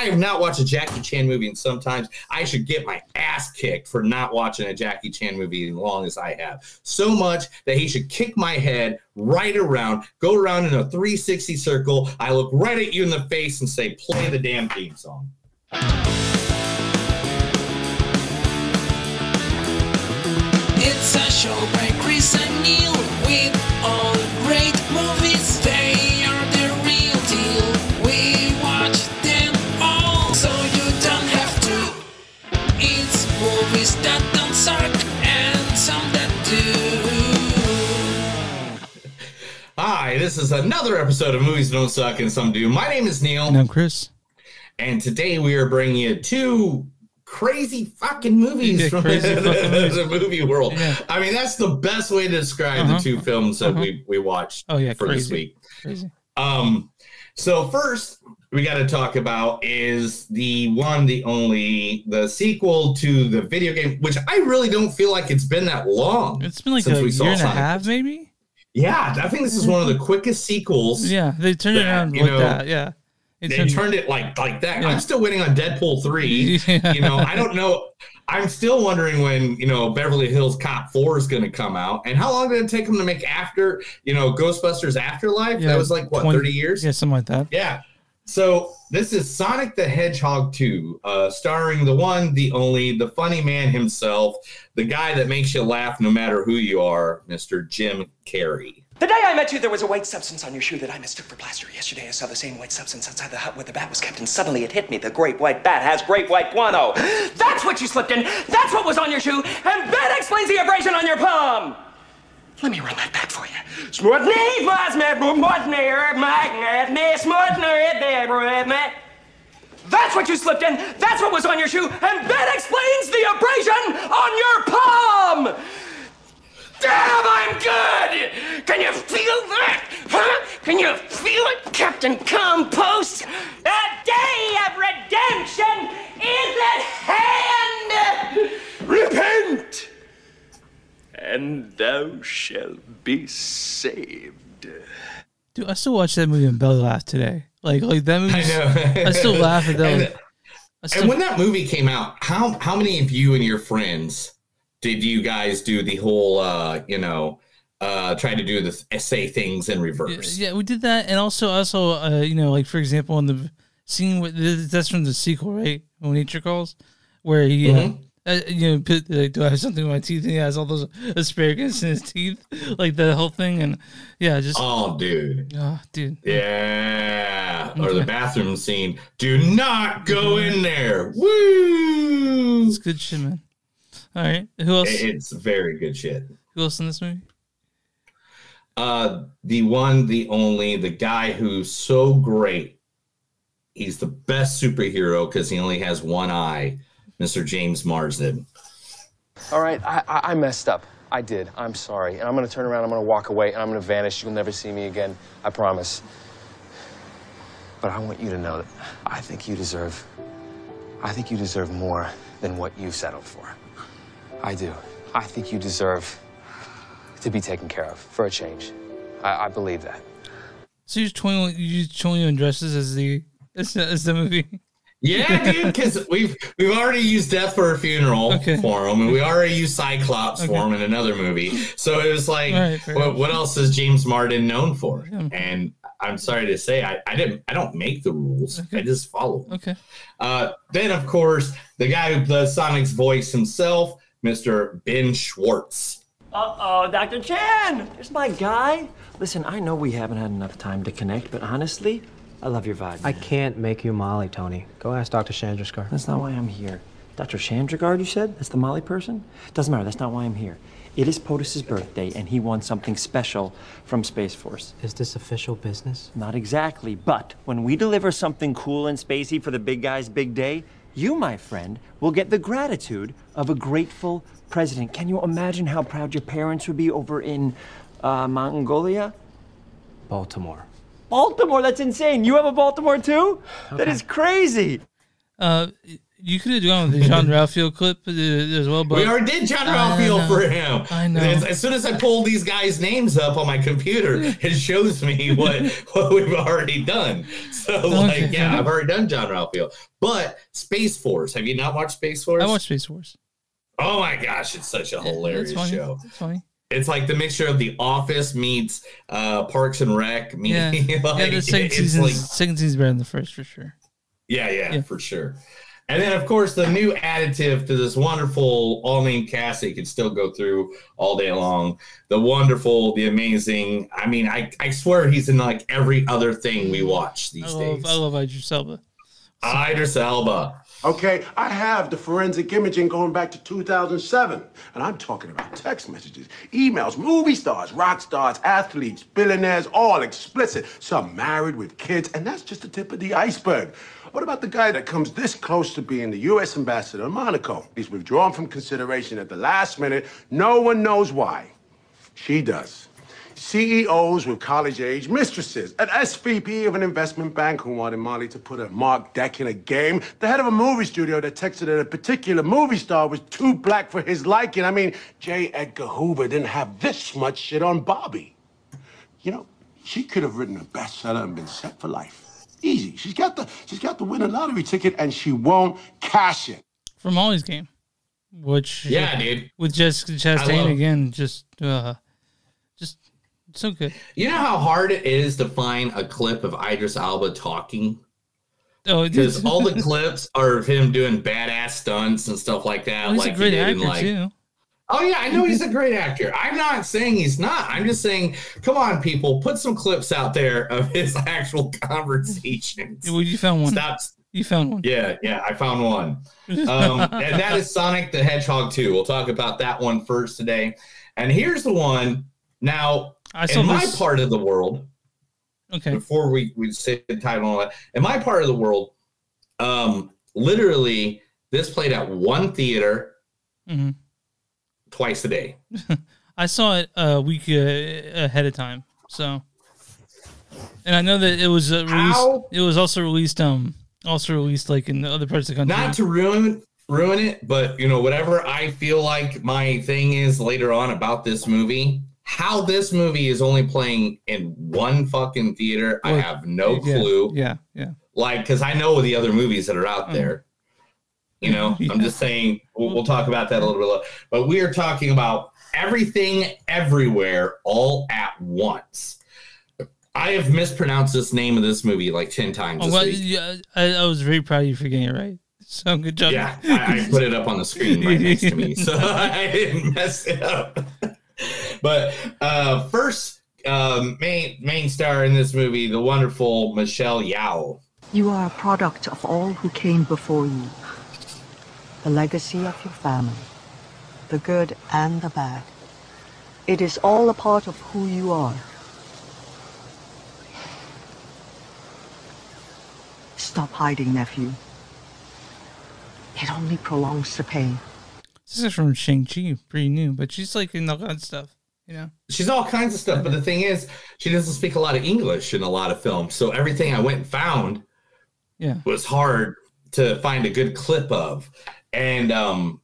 I have not watched a Jackie Chan movie in some times. I should get my ass kicked for not watching a Jackie Chan movie as long as I have. So much that he should kick my head right around, go around in a 360 circle. I look right at you in the face and say, play the damn theme song. It's a show by Chris and Neil with all Hi, this is another episode of Movies Don't Suck and Some Do. My name is Neil, And I'm Chris. and today we are bringing you two crazy fucking movies Yeah, from crazy the, fucking movies. the movie world. Yeah. I mean, that's the best way to describe Uh-huh. the two films that Uh-huh. we, we watched Oh, yeah, for this week. Crazy. Um, so first we got to talk about is the one, the only, the sequel to the video game, which I really don't feel like it's been that long. It's been like Since a we saw year and a half, maybe. Yeah, I think this is one of the quickest sequels. Yeah, they turned it That, around you like know, that. Yeah, They turned- turned it like like that. Yeah. I'm still waiting on Deadpool three. Yeah. You know, I don't know. I'm still wondering when you know Beverly Hills Cop four is going to come out, and how long did it take them to make after you know Ghostbusters Afterlife? Yeah, that was like what 20 thirty years. Yeah, something like that. Yeah. So this is Sonic the Hedgehog 2, uh, starring the one, the only, the funny man himself, the guy that makes you laugh no matter who you are, Mr. Jim Carrey. The day I met you, there was a white substance on your shoe that I mistook for plaster. Yesterday, I saw the same white substance outside the hut where the bat was kept, and suddenly it hit me. The great white bat has great white guano. That's what you slipped in. That's what was on your shoe, and that explains the abrasion on your palm. Let me run that back for you. Smutney, Smutney. That's what you slipped in. That's what was on your shoe, and that explains the abrasion on your palm. Damn, I'm good! Can you feel that? Huh? Can you feel it, Captain Compost? The day of redemption is at hand! Repent! And thou shalt be saved. Dude, I still watch that movie and belly laugh today. Like, like that movie. I know. I still laugh at that. And- like, still, And when that movie came out, how how many of you and your friends did you guys do the whole uh, you know, uh try to do the say things in reverse? yeah, we did that, and also, also, uh, you know, like for example, in the scene with that's from the sequel, right? When nature calls, where he, Mhm. Uh, you know, put, like, do I have something in my teeth? And he has all those asparagus in his teeth, like the whole thing, and yeah, just Oh, dude. oh, dude, Yeah. Or the bathroom scene. Do not go in there. Woo! it's good shit, man. All right, who else? It's very good shit. Who else in this movie? Uh, the one, the only, the guy who's so great. He's the best superhero because he only has one eye, Mr. James Marsden. All right, I, I, I messed up. I did. I'm sorry. And I'm going to turn around, I'm going to walk away, and I'm going to vanish. You'll never see me again. I promise. But I want you to know that I think you deserve. I think you deserve more than what you settled for. I do. I think you deserve to be taken care of for a change. I, I believe that. So you're 21, You use twenty one dresses as the as, the- as the movie. Yeah, dude, because we've we've already used Death for a Funeral Okay. for him, and we already used Cyclops for him in another movie. So it was like, All right, fair what, what else is James Marsden known for? Yeah. And I'm sorry to say, I, I didn't I don't make the rules. I just follow them. Okay. Uh, then, of course, the guy who does Sonic's voice himself, Mr. Ben Schwartz. Uh-oh, Dr. Chan! There's my guy. Listen, I know we haven't had enough time to connect, but honestly, I love your vibe. I man. can't make you Molly, Tony. Go ask Dr. Chandraskar. That's not why I'm here. Dr. Chandragard, you said? That's the Molly person? Doesn't matter, that's not why I'm here. It is POTUS's birthday, and he won something special from Space Force. Is this official business? Not exactly, but when we deliver something cool and spacey for the big guy's big day, you, my friend, will get the gratitude of a grateful president. Can you imagine how proud your parents would be over in uh, Mongolia? Baltimore. Baltimore, that's insane. You have a Baltimore too? That is crazy. Uh, You could have gone with the John Ralphio clip as well, but we already did John I Ralphio for him. I know. As, as soon as I pull these guys' names up on my computer, it shows me what what we've already done. So Okay. like, yeah, I've already done Jean-Ralphio. But Space Force, have you not watched Space Force? I watched Space Force. Oh my gosh, it's such a Yeah, hilarious that's funny. show. That's funny. It's like the mixture of The Office meets uh, Parks and Rec. Meet, Yeah, like, yeah. The second season, like second season's better than the first for sure. Yeah, yeah, Yeah. for sure. And then, of course, the new additive to this wonderful all name cast that you can still go through all day long. The wonderful, the amazing. I mean, I, I swear he's in like every other thing we watch I these love, days. I love Idris Elba. Idris Elba. Okay, I have the forensic imaging going back to 2007. And I'm talking about text messages, emails, movie stars, rock stars, athletes, billionaires, all explicit. Some married with kids, and that's just the tip of the iceberg. What about the guy that comes this close to being the U.S. ambassador in Monaco? He's withdrawn from consideration at the last minute. No one knows why. She does. CEOs with college age mistresses, an SVP of an investment bank who wanted Molly to put a Mark Deck in a game, the head of a movie studio that texted that a particular movie star was too black for his liking. I mean, J. Edgar Hoover didn't have this much shit on Bobby. You know, she could have written a bestseller and been set for life. Easy. She's got the she's got the winning lottery ticket and she won't cash it. from Molly's game, which Yeah, dude. with Jessica I Chastain again, just uh, just so good. You know how hard it is to find a clip of Idris Elba talking? Oh, Because all the clips are of him doing badass stunts and stuff like that. Oh, he's like a great actor in, like, too. Oh yeah, I know he's a great actor. I'm not saying he's not. I'm just saying, come on, people, put some clips out there of his actual conversations. Well, you found one. Stop. You found one. Yeah, yeah, I found one. Um, and that is Sonic the Hedgehog 2. We'll talk about that one first today. And here's the one. Now, I saw in my this. part of the world, Okay. before we, we say the title and all that, in my part of the world, um, literally, this played at one theater mm-hmm. twice a day. I saw it a week uh, ahead of time, so. And I know that it was uh, released. How? It was also released. Um, also released like in other parts of the country. not to ruin ruin it, but you know, whatever I feel like my thing is later on about this movie, how this movie is only playing in one fucking theater, I have no Yeah, clue. Yeah, yeah. Like, because I know the other movies that are out mm. there. You know, Yeah. I'm just saying we'll, we'll talk about that a little bit later. But we are talking about everything everywhere all at once. I have mispronounced this name of this movie like 10 times. Oh, well, yeah, I, I was very proud of you for getting it right. So good job. Yeah, I, I put it up on the screen right next to me, so I didn't mess it up. but uh, first, um, main main star in this movie, the wonderful Michelle Yeoh. You are a product of all who came before you. The legacy of your family. The good and the bad. It is all a part of who you are. Stop hiding, nephew. It only prolongs the pain. This is from Shang Chi, pretty new, but she's like in all kinds of stuff. You know. She's all kinds of stuff, but the thing is, she doesn't speak a lot of English in a lot of films. So everything I went and found Yeah. was hard to find a good clip of, and um,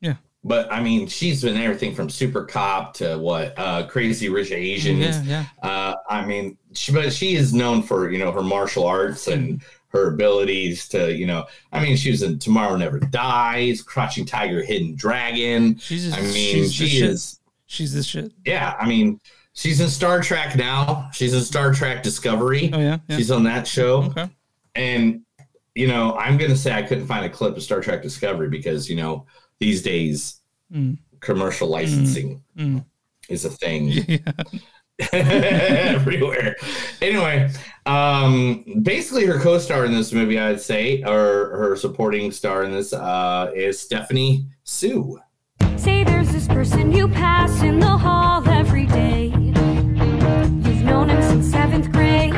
Yeah. But I mean, she's been everything from Super Cop to what uh, Crazy Rich Asians. Yeah, yeah. Uh, I mean, she, but she is known for you know her martial arts and her abilities to you know. I mean, she was in Tomorrow Never Dies, Crouching Tiger, Hidden Dragon. She's I mean, she's the she shit. is. She's this shit. Yeah, I mean, she's in Star Trek now. She's in Star Trek Discovery. Oh yeah. yeah. She's on that show. okay. And you know, I'm gonna say I couldn't find a clip of Star Trek Discovery because you know these days Mm. commercial licensing Mm. is a thing Yeah. everywhere. Anyway, um, basically her co-star in this movie, I'd say, or her supporting star in this, uh, is Stephanie Hsu. Say there's this person you pass in the hall every day. You've known him since seventh grade.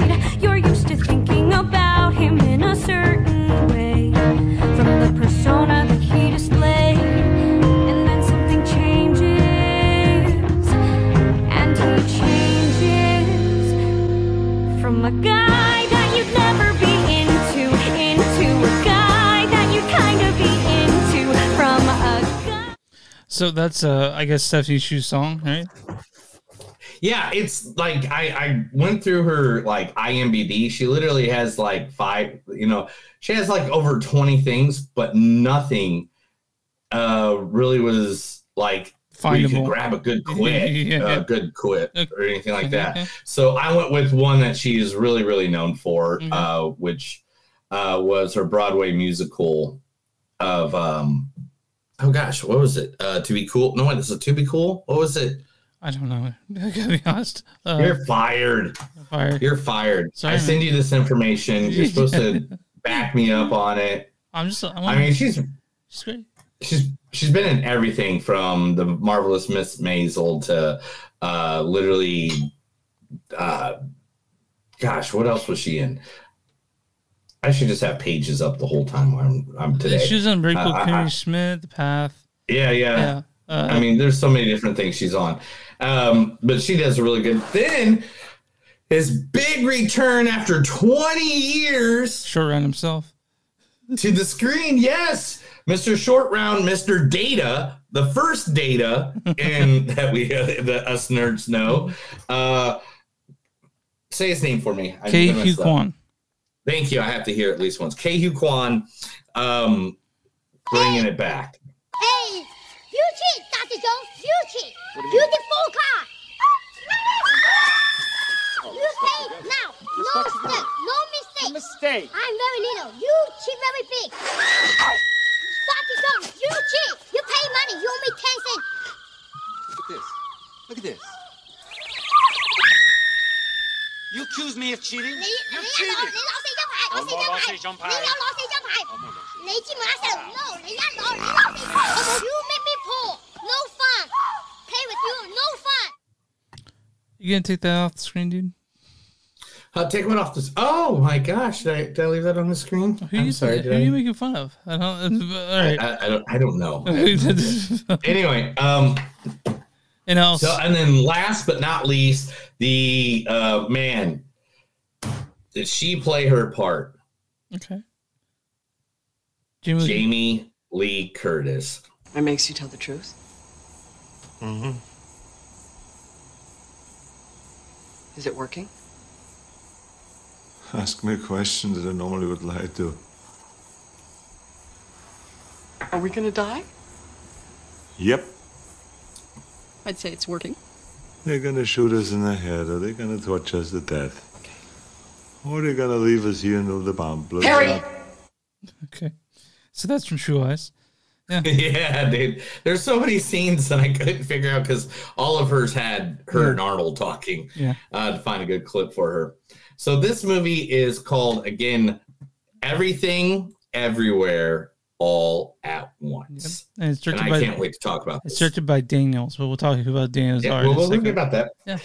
So that's uh, I guess Stephanie Hsu's song, right? Yeah, it's like I, I went through her like IMDb. She literally has like five, you know, she has like over 20 things, but nothing uh really was like where you could grab a good quit, Yeah. a good quit or anything like that. So I went with one that she is really, really known for, Mhm. uh, which uh, was her Broadway musical of um oh gosh, what was it? Uh, to be cool. No, this is to be cool. What was it? I don't know. I gotta be honest. Uh, You're fired. fired. You're fired. Sorry, I send you this information. You're supposed to back me up on it. I'm just. I'm I mean, she's she's great. she's she's been in everything from the marvelous Miss Maisel to uh literally uh gosh, what else was she in? I should just have pages up the whole time while I'm, I'm today. She's in Breakable Uh, I- Schmidt, The Path. yeah, yeah. Yeah. Uh, I mean, there's so many different things she's on. Um, but she does a really good. Then his big return after 20 years short round himself to the screen. Yes, Mr. Short Round, Mr. Data, the first Data, and that we uh, that us nerds know. Uh, say his name for me. Ke Huy. Quan. Thank you. I have to hear at least once. Ke Huy Quan, um, bringing it back. Hey, you cheat, Dr. Jones. You cheat. Beautiful car. You say now. No mistake. No mistake. mistake. I'm very little. You cheat very big. Dr. Jones, you cheat. You pay money. You owe me 10 cents. Look at this. Look at this. You accuse me of cheating? 你你攞你攞四张牌，我四张牌，你有攞四张牌，你知马上 no，你一攞你攞四张，You make me poor, no fun. Play with you, no fun. You gonna take that off the screen, dude? Uh, take one off this. Oh my gosh! Did I, did I leave that on the screen? Who I'm you sorry. who Did are I? you making fun of? I don't. All right. I, I don't. I don't know. anyway, um, and else. So, and then last but not least, the uh, man. Did she play her part? Okay. Jamie, Jamie Lee Curtis. That makes you tell the truth. Mm-hmm. Is it working? Ask me a question that I normally would lie to. Are we gonna die? Yep. I'd say it's working. They're gonna shoot us in the head, or they're gonna torture us to death. Or they're gonna leave us here until the bomb blows up. Okay. So that's from True Lies. Yeah. yeah, dude. There's so many scenes that I couldn't figure out because all of hers had her and Arnold talking. Yeah. Uh, to find a good clip for her. So this movie is called again, Everything, Everywhere, All at Once. And it's And I by can't wait to talk about It's this. directed by Daniels, but we'll talk about Daniels. Yeah, well, get about that. Yeah.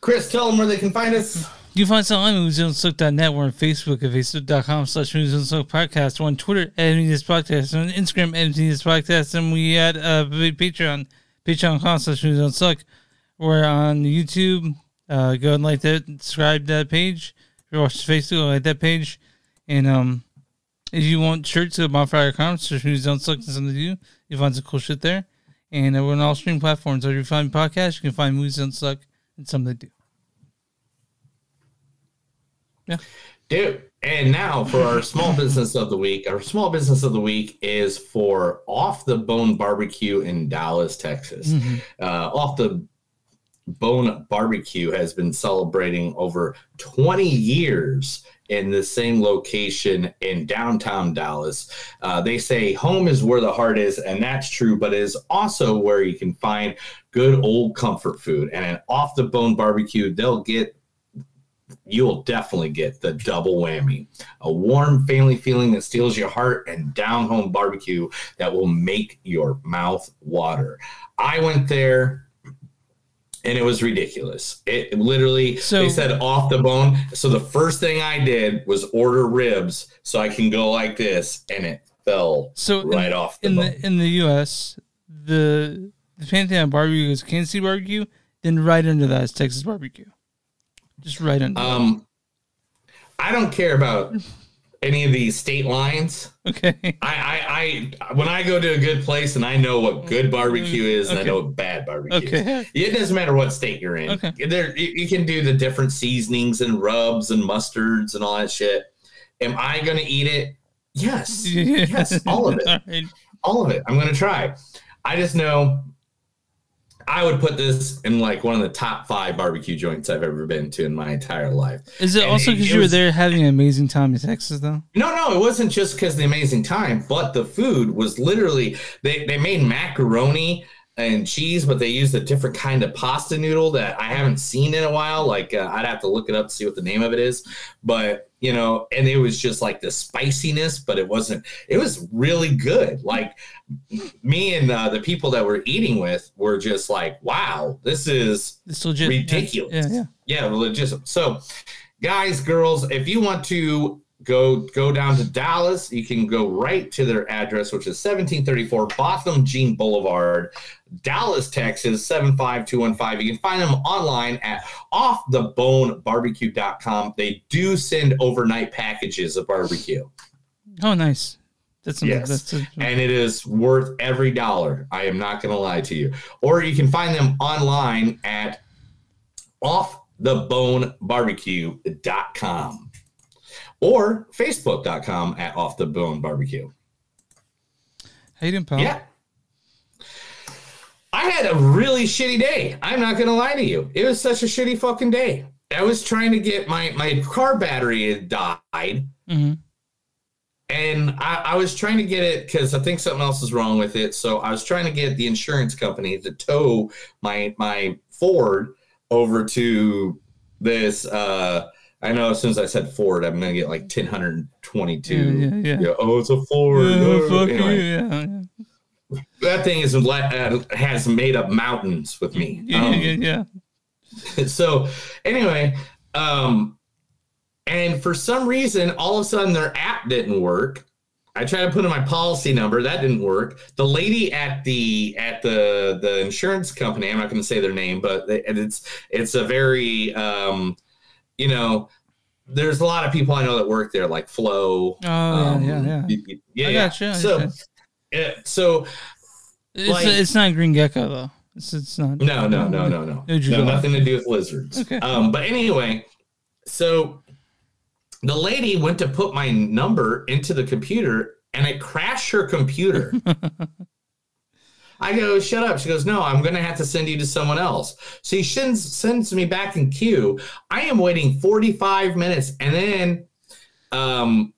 Chris, tell them where they can find us. You can find us on moviesonsook.net. We're on Facebook at facebook.com slash moviesonsook podcast. We're on Twitter at Movies Podcast. On Instagram at Movies Podcast. And we had uh, Patreon, patreon.com slash moviesonsook. We're on YouTube. Uh, go and like that, subscribe to that page. If you're watching Facebook, like that page. And um, if you want shirts, go to bonfire.com, search Movies Don't Suck and something to do. You'll find some cool shit there. And we're on all streaming platforms. If you find podcasts, you can find Movies Don't Suck and something to do. Yeah. Dude. And now for our small business of the week. Our small business of the week is for Off the Bone Barbecue in Dallas, Texas. Mhm. Uh, Off the Bone Barbecue has been celebrating over 20 years in the same location in downtown Dallas. Uh, they say home is where the heart is, and that's true, but it is also where you can find good old comfort food. And at Off the Bone Barbecue, they'll get you'll definitely get the double whammy a warm family feeling that steals your heart and down home barbecue that will make your mouth water i went there and it was ridiculous it literally So- they said off the bone so the first thing i did was order ribs so i can go like this and it fell So right in, off the in bone the in the U.S. the the Pantheon barbecue is Kansas City barbecue. Then right under that is Texas barbecue. Just right under. Um, I don't care about any of these state lines. Okay. I, I, I, when I go to a good place and I know what good mm-hmm. barbecue is and I know what bad barbecue Okay. is. It doesn't matter what state you're in. Okay. There, you, can do the different seasonings and rubs and mustards and all that shit. Am I going to eat it? Yes. Yes. All of it. All right. All of it. I'm going to try. I just know I would put this in like one of the top five barbecue joints I've ever been to in my entire life. Is it And also because you were there having an amazing time in Texas, though? No, no, it wasn't just because the amazing time, but the food was literally they they made macaroni and cheese, but they used a different kind of pasta noodle that I haven't seen in a while. Like uh, I'd have to look it up to see what the name of it is, but you know, and it was just like the spiciness, but it wasn't. It was really good. Like me and uh, the people that we're eating with were just like, "Wow, this is It's legit. Yeah, ridiculous." Yeah, yeah. Yeah, legit. So, guys, girls, if you want to go go down to Dallas, you can go right to their address, which is 1734 Botham Jean Boulevard, Dallas, Texas 75215. You can find them online at offthebonebarbecue.com. They do send overnight packages of barbecue. Oh, nice. That's. Yes. That's and it is worth every dollar. I am not going to lie to you. Or you can find them online at offthebonebarbecue.com or facebook.com at offthebonebarbecue. How you doing, pal? Yeah. I had a really shitty day. I'm not going to lie to you. It was such a shitty fucking day. I was trying to get my my car battery had died hmm and I, I was trying to get it because I think something else is wrong with it. So I was trying to get the insurance company to tow my my Ford over to this. Uh, I know as soon as I said Ford, I'm gonna get like ten hundred and twenty-two. Yeah, yeah, yeah. oh, it's a Ford. Yeah, Oh, fuck anyway, you. Yeah, yeah. That thing is uh, has made up mountains with me. Yeah, Um, yeah, yeah. so anyway um and for some reason all of a sudden their app didn't work i tried to put in my policy number that didn't work the lady at the at the the insurance company i'm not going to say their name but they, and it's it's a very um you know there's a lot of people i know that work there like flo Oh, um, yeah, yeah, yeah. yeah, I yeah. so gotcha. yeah, so It's, like- it's not Green Gecko though. It's, it's not. no, no, no, no, no. No, No, nothing to do with lizards. Okay. Um, but anyway, so the lady went to put my number into the computer and it crashed her computer. I go, shut up. She goes, no, I'm going to have to send you to someone else. So she sends, sends me back in queue. I am waiting 45 minutes. And then um,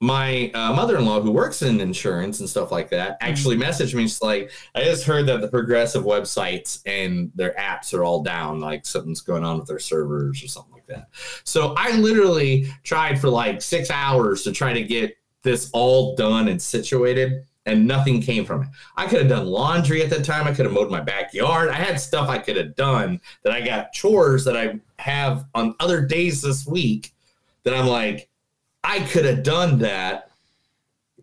my uh, mother-in-law who works in insurance and stuff like that actually messaged me. She's like i just heard that the progressive websites and their apps are all down like something's going on with their servers or something like that. So i literally tried for like six hours to try to get this all done and situated and nothing came from it. I could have done laundry at that time. I could have mowed my backyard. I had stuff i could have done that i got chores that i have on other days this week that i'm like I could have done that,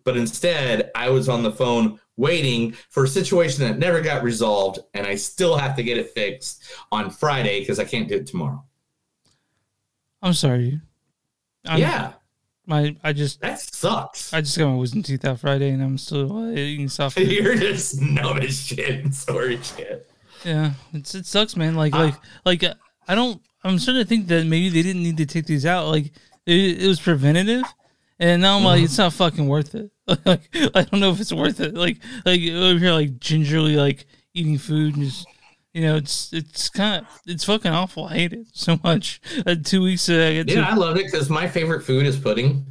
but instead I was on the phone waiting for a situation that never got resolved, and I still have to get it fixed on Friday because I can't do it tomorrow. I'm sorry. I'm, yeah, My I just that sucks. I just got my wisdom teeth out Friday, and I'm still uh, eating soft. food. You're just numb as shit. Sorry, shit. Yeah, it's it sucks, man. Like Ah. like like uh, I don't. I'm starting to think that maybe they didn't need to take these out. Like it, it was preventative, and now I'm like, Mhm. it's not fucking worth it. like I don't know if it's worth it. Like like over here, like gingerly like eating food and just. You know, it's it's kind of it's fucking awful. I hate it so much. Uh, two weeks uh, I get Yeah, I loved it because my favorite food is pudding.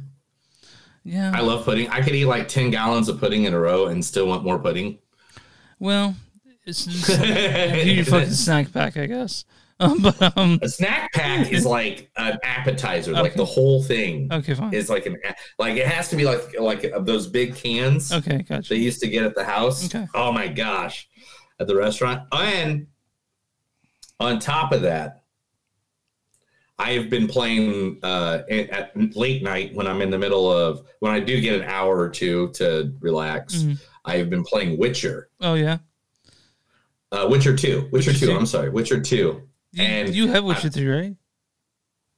yeah. I love pudding. I could eat like 10 gallons of pudding in a row and still want more pudding. Well, it's, your fucking snack pack, I guess. Um, but um, A snack pack is like an appetizer, like the whole thing. Okay, fine. Is like an like it has to be like like those big cans. Okay, gotcha. They used to get at the house. Okay. Oh my gosh, at the restaurant. And on top of that, I have been playing uh, at, at late night when I'm in the middle of when I do get an hour or two to relax. Mhm. I have been playing Witcher. oh yeah, Uh, Witcher two. Witcher, Witcher two. 2? I'm sorry, Witcher two. You, and you have I- Witcher three, right?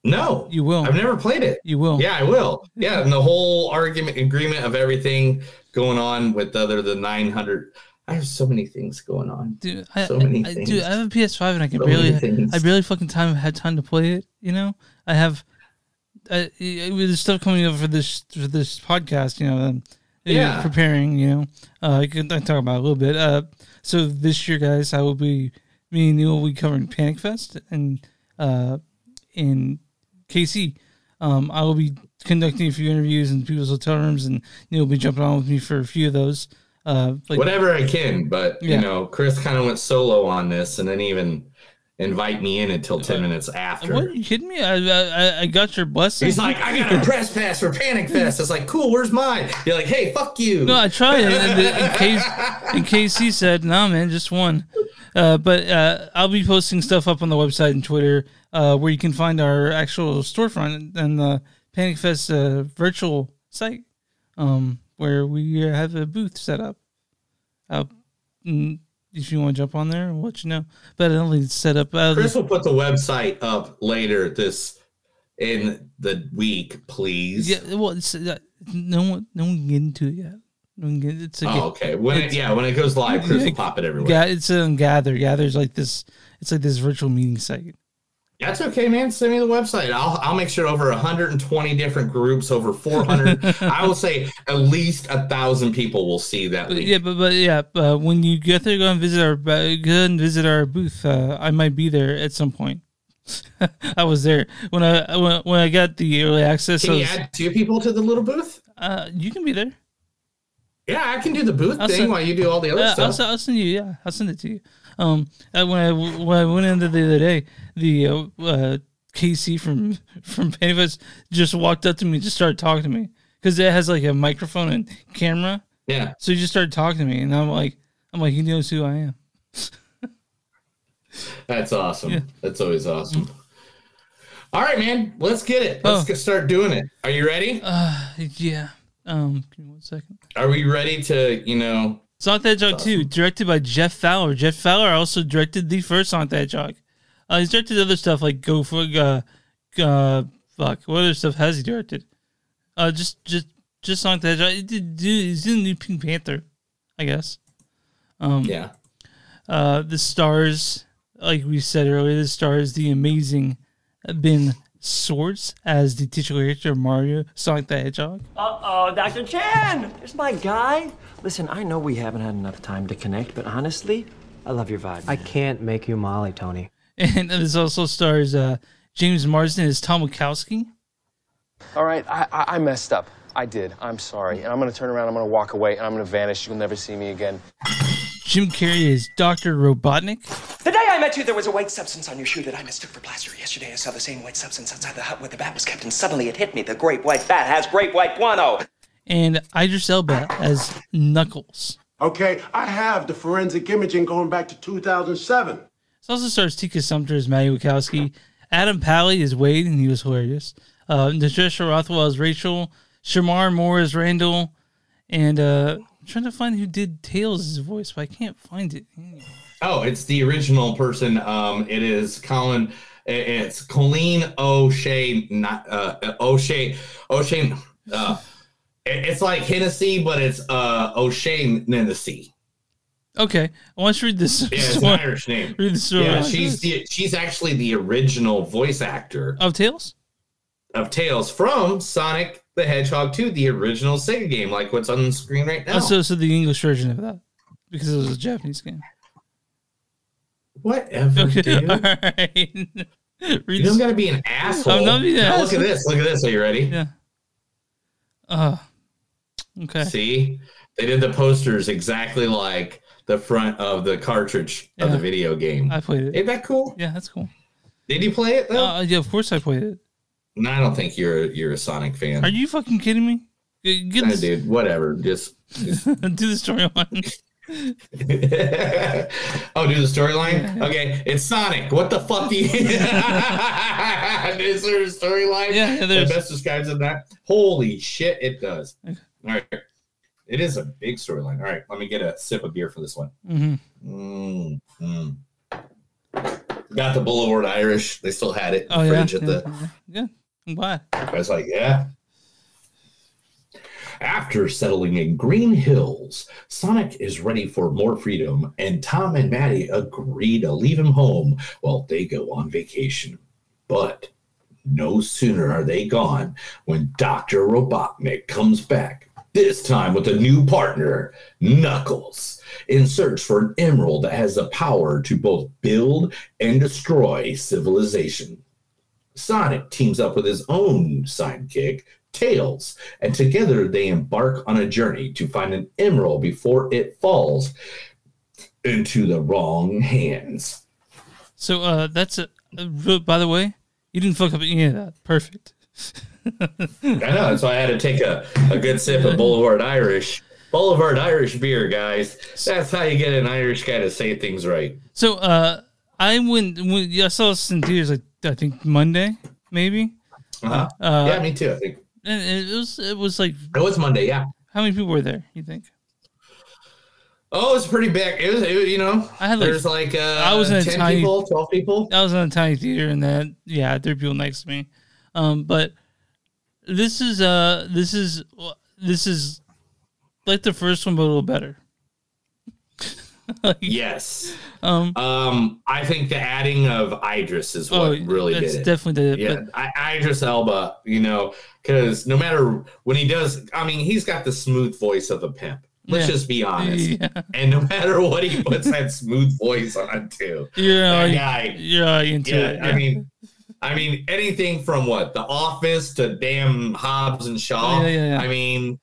No, You will. I've never played it. You will. Yeah, I will. Yeah, and the whole argument agreement of everything going on with the other the 900. I have so many things going on. Dude, I, so many I, things. dude, I have a PS5 and I can So barely. I barely fucking time had time to play it. You know, I have, I, I, there's stuff coming up for this for this podcast. You know, um, Yeah. preparing. You know, uh, I can I can talk about it a little bit. Uh, so this year, guys, I will be me and Neil will be covering Panic Fest and uh, in KC. Um, I will be conducting a few interviews in people's hotel rooms, and Neil will be jumping on with me for a few of those. Uh, like, Whatever I can, but Yeah. you know, Chris kind of went solo on this and then even invite me in until 10 minutes after. What are you kidding me? I I, I got your blessing. He's like, I got a press pass for Panic Fest. It's like, cool, where's mine? You're like, hey, fuck you. No, I tried it in, in case in case he said, "No, man, just one." Uh, but uh, I'll be posting stuff up on the website and Twitter, uh, where you can find our actual storefront and the Panic Fest uh, virtual site, um, where we have a booth set up. Uh, if you want to jump on there, we'll let you know. But I don't think it's set up. Uh, Chris will put the website up later this in the week, please. yeah, well, it's, uh, no one, no one can get into it yet. No one can, it's Oh, okay. When it, yeah, when it goes live, Chris Yeah, will pop it everywhere. Yeah, it's on Gather. Gather's like this. It's like this virtual meeting site. That's okay, man. Send me the website. I'll I'll make sure over 120 different groups, over 400. I will say at least a thousand people will see that. But link. yeah, but but yeah, uh, when you get there, go and visit our uh, go and visit our booth. Uh, I might be there at some point. I was there when I when, when I got the early access. Can you was- add two people to the little booth? uh, you can be there. Yeah, I can do the booth I'll thing send- while you do all the other I'll, stuff. send- I'll send you. Yeah, I'll send it to you. Um, when I when I went in there the other day, the uh, uh, KC from from Pennywise just walked up to me, and just started talking to me because it has like a microphone and camera. Yeah. So he just started talking to me, and I'm like, I'm like, he knows who I am. That's awesome. Yeah. That's always awesome. All right, man. Let's get it. Let's Oh. get start doing it. Are you ready? Uh, yeah. Um, give me one second. Are we ready to, you know? Sonic the Hedgehog 2, directed by Jeff Fowler. Jeff Fowler also directed the first Sonic the Hedgehog. Uh, he's directed other stuff like Go for uh, uh, fuck. What other stuff has he directed? Uh, just just just Sonic the Hedgehog. He did, do- he's in the new Pink Panther, I guess. Um, yeah. Uh, the stars, like we said earlier, the stars the amazing Ben Schwartz as the titular character of Mario Sonic the Hedgehog. Uh-oh, Dr. Chan! There's my guy. Listen, I know we haven't had enough time to connect, but honestly, I love your vibe. I can't make you Molly, Tony. And this also stars uh, James Marsden as Tom Wachowski. All right, I, I, I messed up. I did. I'm sorry. And I'm going to turn around, I'm going to walk away, and I'm going to vanish. You'll never see me again. Jim Carrey is Dr. Robotnik. The day I met you, there was a white substance on your shoe that I mistook for plaster. Yesterday, I saw the same white substance outside the hut where the bat was kept, and suddenly it hit me. The great white bat has great white guano. And Idris Elba as Knuckles. Okay, I have the forensic imaging going back to 2007. This also stars Tika Sumpter as Maddie Wachowski. Adam Pally is Wade, and he was hilarious. Uh, Natasha Rothwell as Rachel. Shemar Moore as Randall. And uh, I'm trying to find who did Tails' voice, but I can't find it. Oh, it's the original person. Um, it is Colin. It's Colleen O'Shea, not uh, O'Shea. O'Shea. Uh, it's like Hennessy, but it's uh, O'Shea Hennessy. Okay, I want you to read this. Yeah, it's story. an Irish name. Read the story. Yeah, she's the she's actually the original voice actor of Tails. Of Tails from Sonic the Hedgehog 2, the original Sega game, like what's on the screen right now. Oh, so, so the English version of that, because it was a Japanese game. Whatever, Okay, dude. all right. Read You don't gotta be an asshole. I'm not being an Now look at this. Look at this. Are you ready? Yeah. Uh, okay. See, they did the posters exactly like the front of the cartridge of the video game. I played it. Ain't that cool? Yeah, that's cool. Did you play it though? Uh, yeah, of course I played it. No, I don't think you're a, you're a Sonic fan. Are you fucking kidding me? Get Uh, this, dude, whatever. Just do the storyline. oh, do the storyline. Okay, it's Sonic. What the fuck do you? Is there a storyline? Yeah, yeah, there's- best describes it. That holy shit, it does. All right, it is a big storyline. All right, let me get a sip of beer for this one. Mhm. Mm, mm. got the Boulevard Irish. They still had it in Oh the yeah, fridge at yeah, the. yeah. I'm. I was like, yeah. After settling in Green Hills, Sonic is ready for more freedom, and Tom and Maddie agree to leave him home while they go on vacation. But no sooner are they gone when Dr. Robotnik comes back, this time with a new partner, Knuckles, in search for an emerald that has the power to both build and destroy civilization. Sonic teams up with his own sidekick, Tails, and together they embark on a journey to find an emerald before it falls into the wrong hands. So uh, that's a. Uh, by the way, you didn't fuck up any of that. Perfect. I know, so I had to take a, a good sip of Boulevard Irish. Boulevard Irish beer, guys. That's how you get an Irish guy to say things right. So uh, I went. When, I saw this in theaters. Like I think Monday, maybe. Uh-huh. Uh, yeah, me too. I think And it was. It was like. it was Monday. Yeah. How many people were there? You think? Oh, it was pretty big. It was, it you know, I had like, there's like uh, I was in a 10 tiny people, 12 people. I was in a tiny theater, and that yeah, there were people next to me. Um, but this is uh, this is this is like the first one, but a little better. yes. Um, um, I think the adding of Idris is what Oh, really did it. definitely did it, Yeah, but- I, Idris Elba, you know, because no matter when he does, I mean, he's got the smooth voice of a pimp. Let's Yeah. just be honest. Yeah. And no matter what he puts that smooth voice on to, You're that guy, you're into yeah, it, I yeah. mean, I mean, anything from what The Office to damn Hobbs and Shaw. Yeah, yeah, yeah. I mean,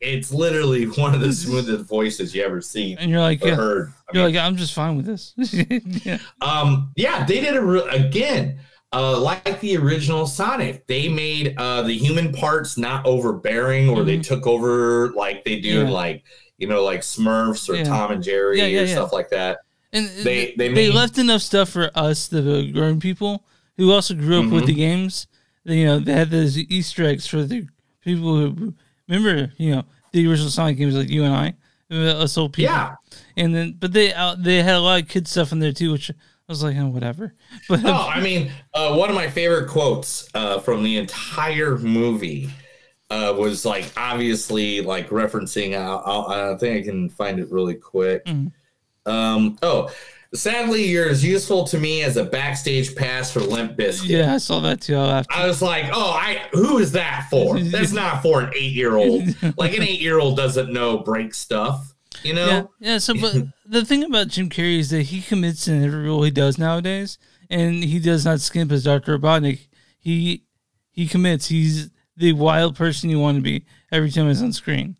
it's literally one of the smoothest voices you ever seen and you're like, yeah, heard. I you're like, I'm just fine with this. yeah. Um, yeah, they did a re- again, uh, like the original Sonic. They made uh the human parts not overbearing, or they took over like they do in Mm-hmm. Yeah. like you know like Smurfs or. Tom and Jerry or stuff like that. And They- they they they, left enough stuff for us, the grown people who also grew up with Mhm. the games. You know, they had those Easter eggs for the people who remember. You know, the original Sonic games, like you and I, us old people. Yeah. And then, but they uh, they had a lot of kid stuff in there too, which I was like, oh, whatever. But Oh, I mean, uh, one of my favorite quotes uh, from the entire movie uh, was like obviously like referencing. Uh, I'll, I think I can find it really quick. Mhm. Um, oh, sadly, you're as useful to me as a backstage pass for Limp Bizkit. yeah, I saw that too. I was like, oh, I who is that for? That's not for an eight year old. Like an eight year old doesn't know break stuff, you know? Yeah, yeah. So, but the thing about Jim Carrey is that he commits in every role he does nowadays, and he does not skimp as Doctor Robotnik. He he commits. He's the wild person you want to be every time he's on screen.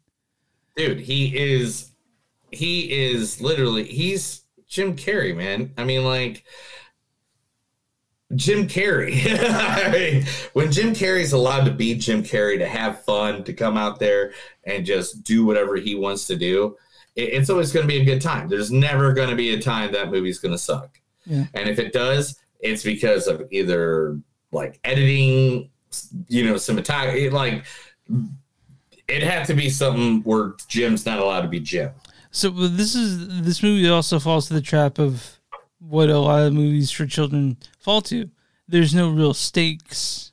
Dude, he is he is literally he's Jim Carrey, man. I mean, like Jim Carrey. I mean, when Jim Carrey's allowed to be Jim Carrey, to have fun, to come out there and just do whatever he wants to do, it- it's always going to be a good time. There's never going to be a time that movie's going to suck. Yeah. And if it does, it's because of either like editing, you know, cinematography, like it had to be something where Jim's not allowed to be Jim. So this is this movie also falls to the trap of what a lot of movies for children fall to. There's no real stakes.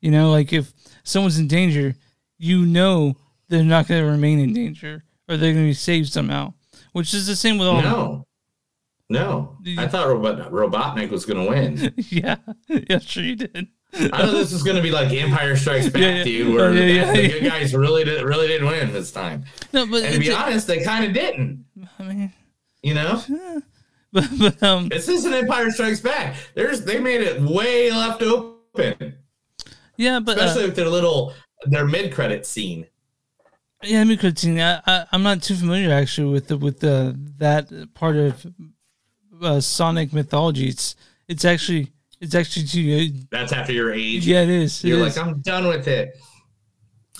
You know, like if someone's in danger, you know they're not going to remain in danger or they're going to be saved somehow. Which is the same with all. No. No. I thought Robot- Robotnik was going to win. yeah, yeah, sure you did. I know this is going to be like Empire Strikes Back, Yeah, yeah. dude, where yeah, the yeah. good guys really did, really didn't win this time. No, but and to be it's- honest, they kind of didn't. I mean, you know, but, but um, this isn't Empire Strikes Back. There's they made it way left open, yeah, but uh, especially with their little their mid credit scene. Yeah, I mean, continue. I, I, I'm not too familiar actually with the with the that part of uh, Sonic mythology. It's it's actually it's actually too. That's after your age. Yeah, it is. It You're is. like, I'm done with it.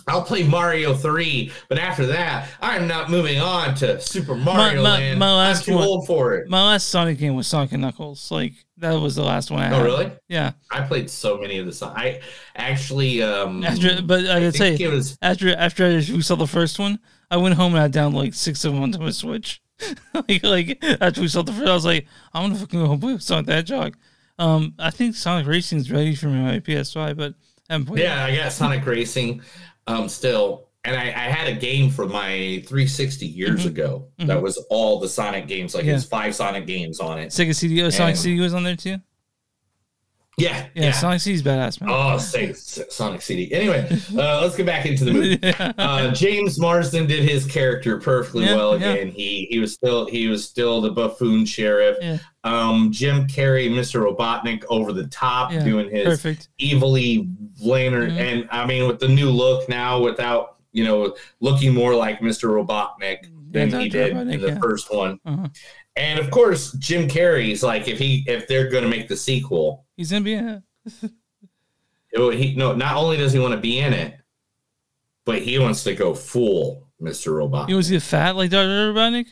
I'll play Mario 3, but after that, I'm not moving on to Super Mario my, Land. my last I'm too one, old for it. My last Sonic game was Sonic and Knuckles. Like that was the last one I had. Oh, really? Yeah. I played so many of the songs. I actually, um, After, but I gotta say, it was after after we saw the first one, I went home and I downloaded like six of them onto my Switch. like like after we saw the first, I was like, I'm gonna fucking go home play Sonic the Hedgehog. Um, I think Sonic Racing's ready for my PS5, but I Yeah, I got Sonic Racing um still. And I, I had a game from my 360 years Mhm. ago Mhm. that was all the Sonic games. Like Yeah. there's five Sonic games on it. Sega CD. Oh, Sonic CD was on there too. Yeah, Yeah, yeah. Sonic CD's badass, man. Oh, say Sonic CD. Anyway, uh, let's get back into the movie. Uh, James Marsden did his character perfectly Yeah, well yeah. again. He he was still he was still the buffoon sheriff. Yeah. Um, Jim Carrey, Mr. Robotnik, over the top, Yeah, doing his perfect. evilly lantern. Mhm. And I mean, with the new look now, without you know looking more like Mr. Robotnik than Yeah, he did Robotnik, in the yeah. first one. Uh-huh. And of course, Jim Carrey's like if he if they're going to make the sequel, He's in it. it- he no, not only does he want to be in it, but he wants to go full Mr. Robot. He want to fat like Dr. Robotnik?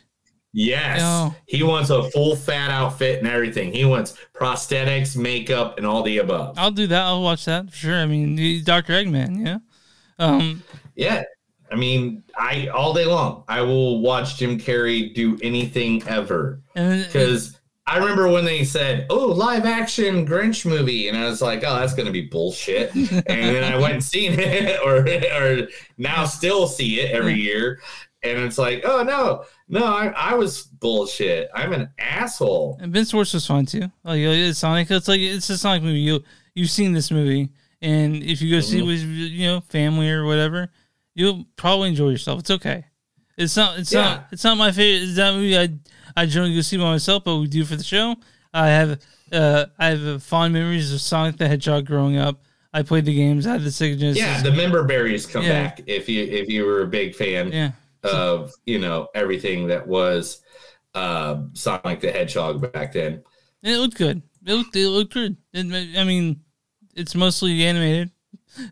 yes, he wants a full fat outfit and everything. He wants prosthetics, makeup, and all the above. I'll do that. I'll watch that for sure. I mean, Dr. Eggman, yeah. Um, Yeah, I mean, I all day long I will watch Jim Carrey do anything ever because. I remember when they said, "Oh, live action Grinch movie," and I was like, "Oh, that's gonna be bullshit." and then I went and seen it, or or now still see it every year, and it's like, "Oh no, no, I, I was bullshit. I'm an asshole." and Vince Schwartz was fun too. Like it's Sonic. It's like it's a Sonic movie. You you've seen this movie, and if you go see it Mhm. with you know family or whatever, you'll probably enjoy yourself. It's okay. It's not. It's Yeah. not. It's not my favorite. It's that movie I I generally go see by myself, but we do for the show. I have uh I have uh, fond memories of Sonic the Hedgehog growing up. I played the games. I had the Sega Genesis. Yeah, the member berries come Yeah. back if you if you were a big fan Yeah. of you know everything that was uh, Sonic the Hedgehog back then. And it looked good. It looked it looked good. It, I mean, it's mostly animated,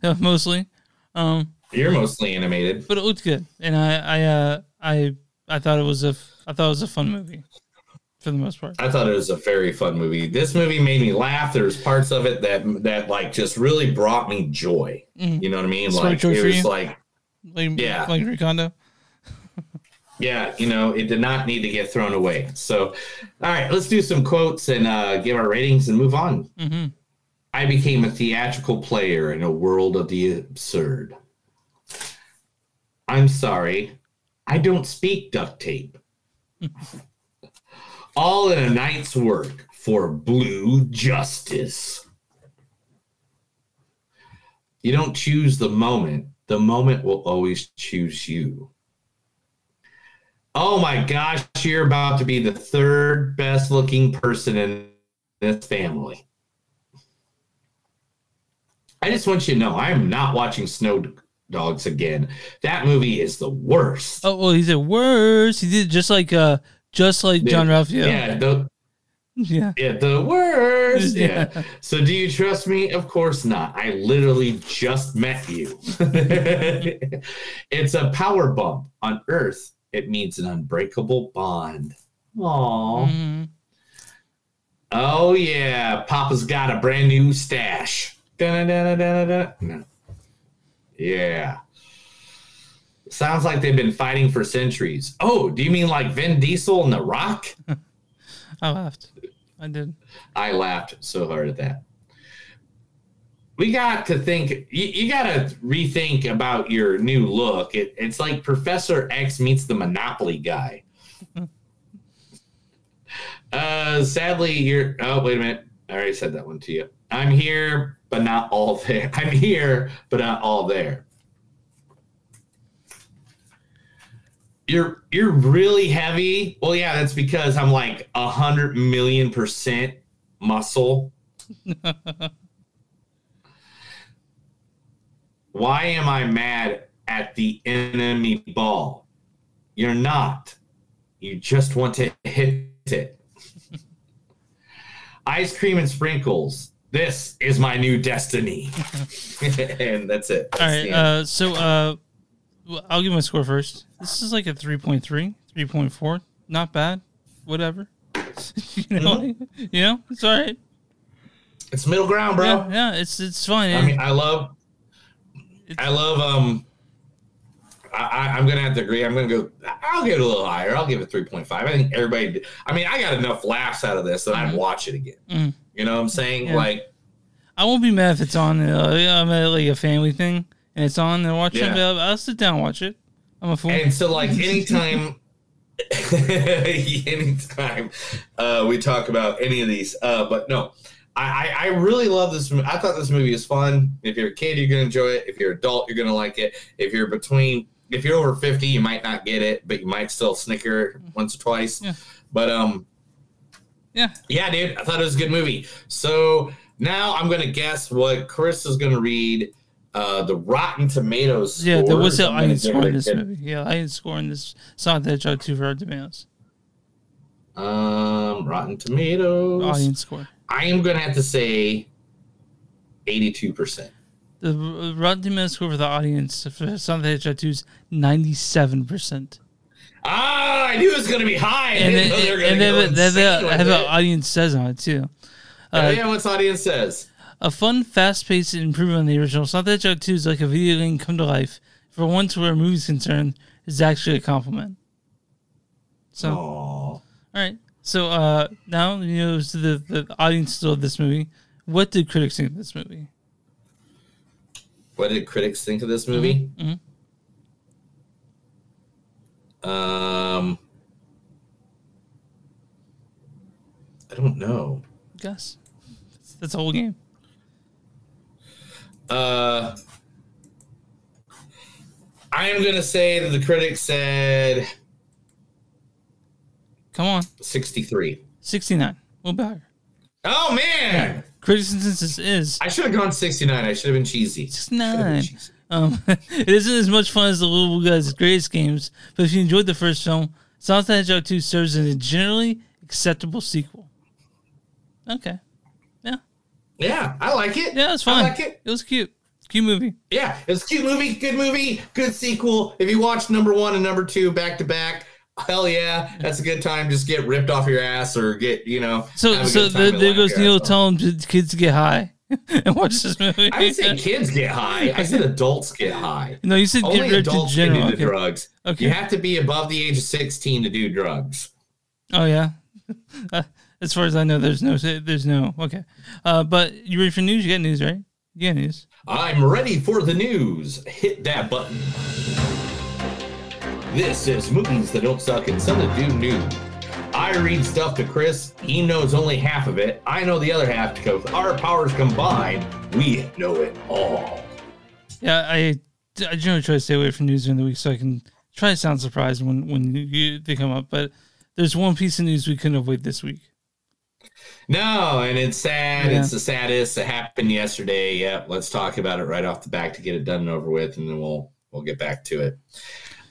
mostly. Um, You're mostly animated. but it looked good, and I I uh, I I thought it was a f- I thought it was a fun movie, for the most part. I thought it was a very fun movie. This movie made me laugh. There's parts of it that that like just really brought me joy. Mhm. You know what I mean? Like it was like Like Yeah. like Recondo. yeah, you know, it did not need to get thrown away. So, all right, let's do some quotes and uh, give our ratings and move on. Mm-hmm. I became a theatrical player in a world of the absurd. I'm sorry, I don't speak duct tape. All in a night's work for blue justice. You don't choose the moment, the moment will always choose you. Oh my gosh, you're about to be the third best looking person in this family. I just want you to know I am not watching Snow Dogs again. That movie is the worst. Oh well, he said worse. He did just like uh just like Jean-Ralphio. Yeah, the yeah. yeah, the worst. Yeah. Yeah. So do you trust me? Of course not. I literally just met you. it's a power bump on Earth. It means an unbreakable bond. Aww. Mhm. Oh yeah, Papa's got a brand new stash. Da-da-da-da-da-da. No. Yeah. Sounds like they've been fighting for centuries. Oh, do you mean like Vin Diesel and The Rock? I laughed. I did. I laughed so hard at that. We got to think, you, you got to rethink about your new look. It, it's like Professor X meets the Monopoly guy. uh, sadly, you're, oh, wait a minute. I already said that one to you. I'm here, but not all there. I'm here, but not all there. You're you're really heavy. Well, yeah, that's because I'm like a hundred million percent muscle. Why am I mad at the enemy ball? You're not. You just want to hit it. Ice cream and sprinkles. This is my new destiny. and that's it. All That's right. the end. Uh, so uh, I'll give my score first. This is like a 3.3, 3.4. Not bad. Whatever. you know, you know, it's all right. it's middle ground, bro. Yeah, yeah, it's it's fine. I mean, I love, I love. Um, I, I, I'm gonna have to agree. I'm gonna go. I'll give it a little higher. I'll give it 3.5. I think everybody. I mean, I got enough laughs out of this that I'd watch it again. Mm. You know what I'm saying? Yeah. Like, I won't be mad if it's on. Uh, I'm at like a family thing and it's on and watch it. Yeah. But I'll sit down and watch it. I'm a fool. and so like anytime, anytime uh, we talk about any of these, uh, but no. I, I I really love this movie. I thought this movie was fun. If you're a kid, you're gonna enjoy it. If you're an adult, you're gonna like it. If you're between, if you're over fifty, you might not get it, but you might still snicker once or twice. Yeah. But um, yeah, yeah, dude, I thought it was a good movie. So now I'm gonna guess what Chris is gonna read. Uh, the Rotten Tomatoes. yeah, there was scores. an I'm gonna audience score in this a- movie. Yeah, audience score in this Sonic the Hedgehog 2 for Rotten Tomatoes. Um, Rotten Tomatoes. Audience score. I am gonna have to say eighty-two percent. The Rotten Tomatoes score for the audience for Sonic the Hedgehog 2 is 97%. Ah, I knew it was gonna be high. And then, and then, go then, then, insane they with have an audience says on it too. Oh, Uh, yeah, what's audience says? A fun, fast-paced improvement on the original. It's not that Hedgehog 2 is like a video game come to life. For once where a movie's concerned, is actually a compliment. So, all right. So uh, now you know so the the audience still of this movie. What did critics think of this movie? What did critics think of this movie? Mhm. Um, I don't know. Guess that's, that's the whole game. Uh, I am gonna say that the critics said Come on, sixty-three. sixty-nine. Her? Oh man, Critics' consensus is I should have gone sixty-nine. I should have been cheesy. nine. Um, it isn't as much fun as the Little Guys' greatest games, but if you enjoyed the first film, Sonic the Hedgehog 2 serves as a generally acceptable sequel. Okay. Yeah. Yeah, I like it. Yeah, it was fun. I like it. It was cute. Cute movie. Yeah, it's a cute movie, good movie, good sequel. If you watch number one and number two back to back, hell yeah, that's a good time. Just get ripped off your ass or get, you know. So, so the, there goes Neil telling kids to get high and watch this movie. I didn't say kids get high. I said adults get high. No, you said get Only in adults do the Okay. drugs. Okay. You have to be above the age of 16 to do drugs. Oh yeah. Uh, as far as I know, there's no there's no okay. Uh, but you ready for news? You got news, right? You got news. I'm ready for the news. Hit that button. This is movies that don't suck and some that do news. I read stuff to Chris. He knows only half of it. I know the other half because our powers combined, we know it all. Yeah, I I generally try to stay away from news during the week so I can try to sound surprised when when you, they come up. But there's one piece of news we couldn't avoid this week. No, and it's sad. Yeah. It's the saddest. It happened yesterday. Yep. Let's talk about it right off the back to get it done and over with, and then we'll we'll get back to it.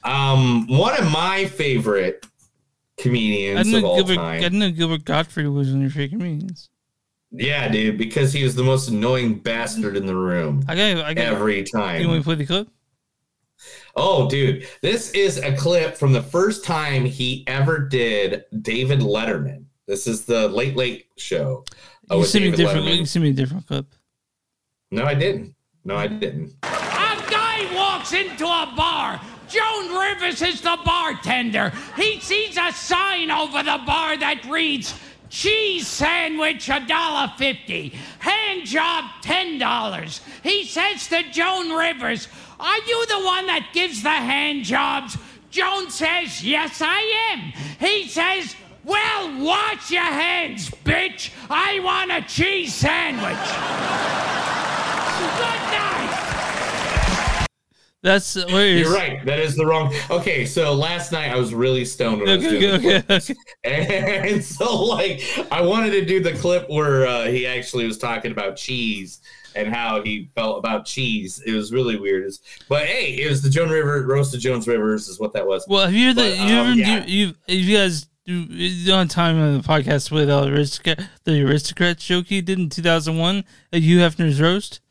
Um, one of my favorite I comedians didn't of all Gilbert. time. I didn't know Gilbert Gottfried was one of your favorite comedians. Yeah, dude, because he was the most annoying bastard in the room. I got. I got. every You time. want me to play the clip? Oh, dude, this is a clip from the first time he ever did David Letterman. This is the Late Late Show. uh, You with sent me a different. Letterman. You sent me a different clip. No, I didn't. No, I didn't. A guy walks into a bar. Joan Rivers is the bartender. He sees a sign over the bar that reads, Cheese sandwich a dollar fifty. Hand job ten dollars. He says to Joan Rivers, Are you the one that gives the hand jobs? Joan says, Yes, I am. He says, Well, wash your hands, bitch. I want a cheese sandwich. That's is. You're right. That is the wrong. Okay, so last night I was really stoned when I was Okay, doing the okay, and so like I wanted to do the clip where uh, he actually was talking about cheese and how he felt about cheese. It was really weird. But hey, it was the Joan River roasted Jones Rivers is what that was. Well, have you ever, But, you um, ever, yeah. you, you, if you guys do, you don't time on the podcast with uh, aristocrat, the aristocrats joke he did in 2001 at Hugh Hefner's roast,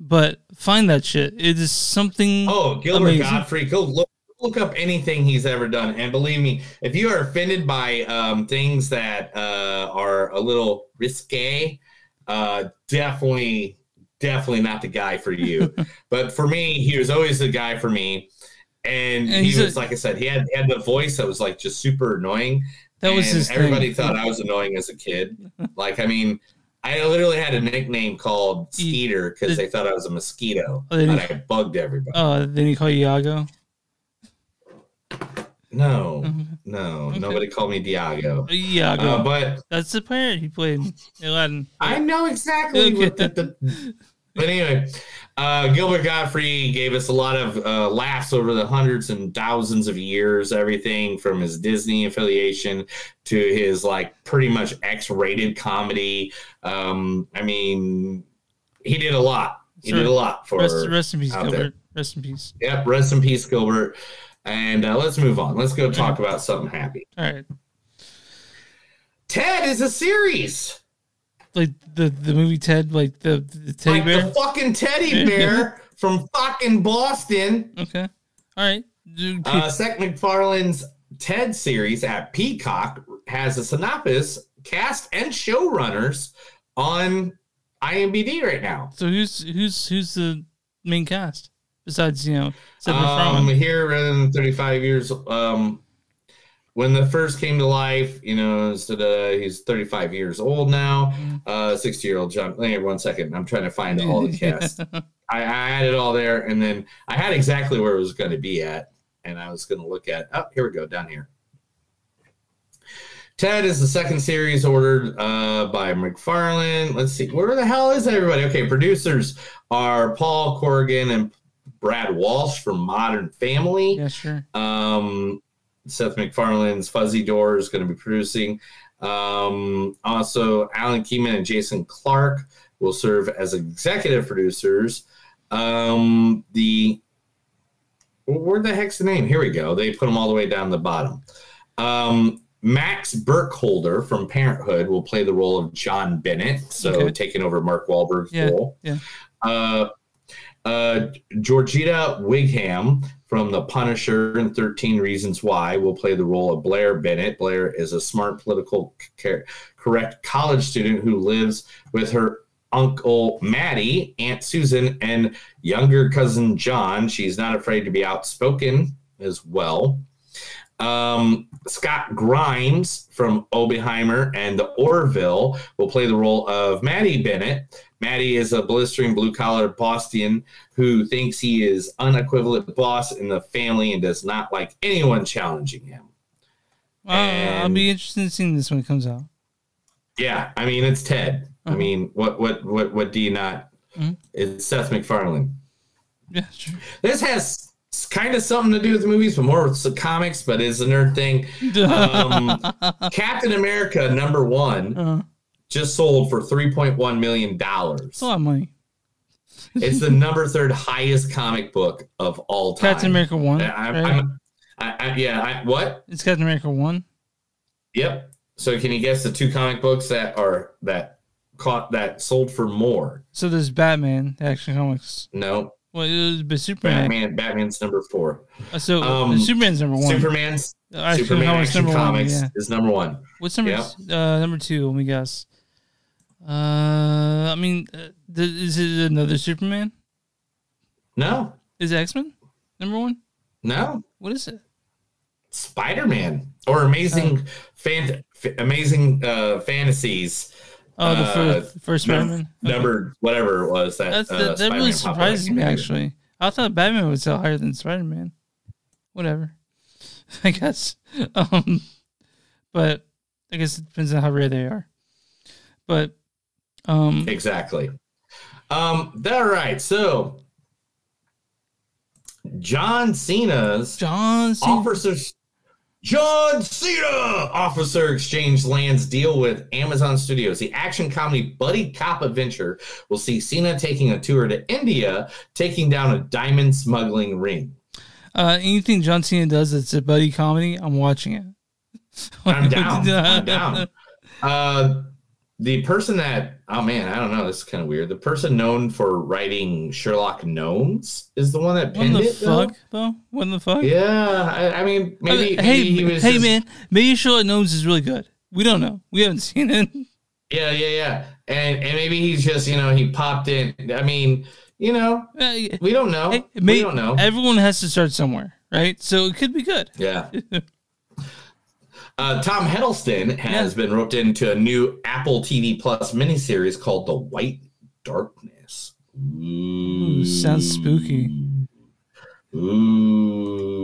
but find that shit. It is something. Oh, Gilbert amazing. Gottfried. Go look look up anything he's ever done, and believe me, if you are offended by um, things that uh, are a little risque, uh, definitely, definitely not the guy for you. but for me, he was always the guy for me, and, And he he's a- was like I said, he had he had the voice that was like just super annoying. That was his Everybody thing. thought I was annoying as a kid. like, I mean, I literally had a nickname called Skeeter because they thought I was a mosquito. Oh, but I bugged everybody. Oh, then you call you Iago. No, no, nobody called me Diago. Iago. Uh, but that's the player he played in Aladdin. I know exactly what the, the But anyway, uh, Gilbert Gottfried gave us a lot of uh, laughs over the hundreds and thousands of years. Everything from his Disney affiliation to his like pretty much X-rated comedy. Um, I mean, he did a lot. He Sure. did a lot for rest, rest in peace, out there. Rest in peace. Yep, rest in peace, Gilbert. And uh, let's move on. Let's go talk about something happy. All right. Ted is a series. Like the the movie Ted, like the the teddy like bear. the fucking teddy bear from fucking Boston. Okay. All right. Uh, Seth MacFarlane's TED series at Peacock has a synopsis, cast, and showrunners on IMDb right now. so who's who's who's the main cast besides you know Seth Um, MacFarlane? here in 35 years, um, when the first came to life, you know, instead of he's 35 years old now, uh, 60 year old John. Hang on one second. I'm trying to find all the cast. I, I had it all there, and then I had exactly where it was going to be at, and I was going to look at. Oh, here we go, down here. Ted is the second series ordered uh, by MacFarlane. Let's see, where the hell is everybody? Okay, producers are Paul Corrigan and Brad Walsh from Modern Family. Yeah, sure. Um, Seth MacFarlane's Fuzzy Door is going to be producing. Um, also, Alana Kleiman and Jason Clark will serve as executive producers. Um, the where the heck's the name? Here we go. They put them all the way down the bottom. Um, Max Burkholder from Parenthood will play the role of John Bennett, so Okay. taking over Mark Wahlberg's Yeah, role. yeah. Uh, uh, Giorgia Whigham from The Punisher and 13 Reasons Why will play the role of Blair Bennett. Blair is a smart, political, ca- correct college student who lives with her uncle Matty, Aunt Susan, and younger cousin John. She's not afraid to be outspoken as well. Um, Scott Grimes from Oppenheimer and the Orville will play the role of Matty Bennett. Matty is a blistering blue collar Bostonian who thinks he is unequivalent boss in the family and does not like anyone challenging him. Uh, I'll be interested in seeing this when it comes out. Yeah, I mean it's Ted. I Uh-huh. mean, what what what what do you not? Mhm. It's Seth MacFarlane. Yeah, sure. This has kind of something to do with movies, but more with the comics. But it's a nerd thing. Um, Captain America number one Uh, just sold for three point one million dollars. it's a lot of money. It's the number third highest comic book of all time. Captain America one. I, right? I'm- I, I, yeah. I, what? It's Captain America one. Yep. So can you guess the two comic books that are that caught that sold for more? So there's Batman, the Action Comics. No. Well, it was but Superman. Batman. Batman's number four. Uh, so Um, Superman's number one. Superman's Uh, Superman Action number one, Comics yeah. is number one. What's number Yep. uh, number two? Let me guess. Uh, I mean, uh, th- is it another Superman? No. Is X Men number one? No. What is it? Spider Man or Amazing fan, f- Amazing uh, Fantasies. Oh, the uh, first, first num- Spider-Man. Number whatever it was that. That's, uh, that, that really Spider-Man popped up. surprises me. Actually, I thought Batman would sell higher than Spider Man. Whatever, I guess. Um, but I guess it depends on how rare they are. But um, Exactly. Um, all right. So John Cena's John Cena. officers John Cena Officer Exchange lands deal with Amazon Studios. The action comedy buddy cop adventure will see Cena taking a tour to India, taking down a diamond smuggling ring. uh, anything John Cena does that's a buddy comedy, I'm watching it. I'm down. I'm down. Uh, the person that oh man, I don't know. This is kind of weird. The person known for writing Sherlock Gnomes is the one that pinned the it. fuck, though? What the fuck? Yeah, I, I mean, maybe, uh, I mean, hey, maybe he was. hey, just- man, maybe Sherlock Gnomes is really good. We don't know. We haven't seen it. Yeah, yeah, yeah. And and maybe he's just you know he popped in. I mean, you know, uh, we don't know. Hey, we don't know. Everyone has to start somewhere, right? So it could be good. Yeah. Uh, Tom Hiddleston has been roped into a new Apple TV Plus miniseries called The White Darkness. Ooh, sounds spooky. Ooh.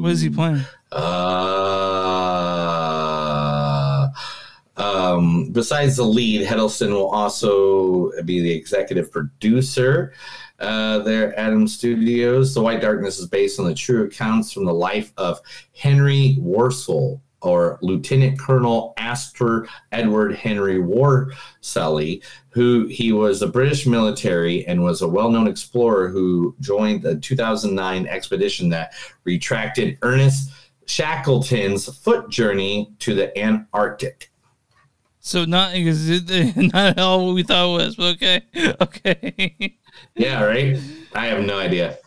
What is he playing? Uh, um, besides the lead, Hiddleston will also be the executive producer uh, there at Adam Studios. The White Darkness is based on the true accounts from the life of Henry Worsley, or Lieutenant Colonel Astor Edward Henry Worsley, who he was a British military and was a well-known explorer who joined the 2009 expedition that retracted Ernest Shackleton's foot journey to the Antarctic. So not not all what we thought it was. But okay, okay. Yeah, right. I have no idea.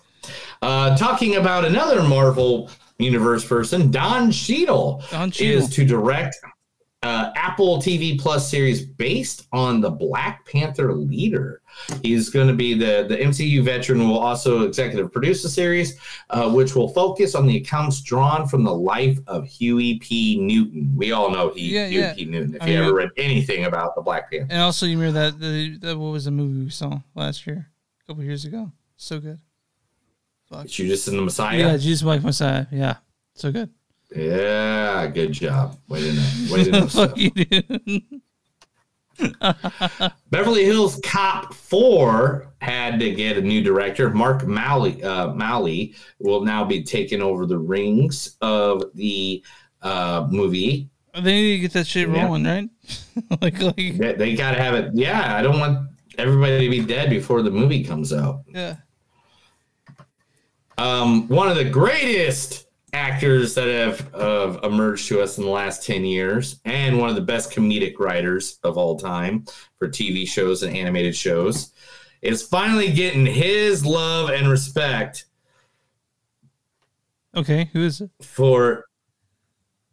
Uh, talking about another Marvel Universe person, Don Cheadle, Don Cheadle. is to direct uh, Apple TV Plus series based on the Black Panther leader. He's going to be the the MCU veteran. Will also executive produce the series, uh, which will focus on the accounts drawn from the life of Huey P. Newton. We all know he, Yeah, Huey yeah. P. Newton. If I you mean- ever read anything about the Black Panther. And also, you remember that the that what was the movie we saw last year, a couple years ago? So good. Judas and the Messiah. Yeah, Jesus Black Messiah. Yeah, so good. Yeah, good job. Way to know. Way to know. Fuck you, dude. Beverly Hills Cop 4 had to get a new director. Mark Molloy, uh, Molloy will now be taking over the rings of the uh, movie. They need to get that shit Yeah. rolling, right? like, like, They, they got to have it. Yeah, I don't want everybody to be dead before the movie comes out. yeah. Um, one of the greatest actors that have uh, emerged to us in the last 10 years, and one of the best comedic writers of all time for TV shows and animated shows, is finally getting his love and respect Okay, who is it? for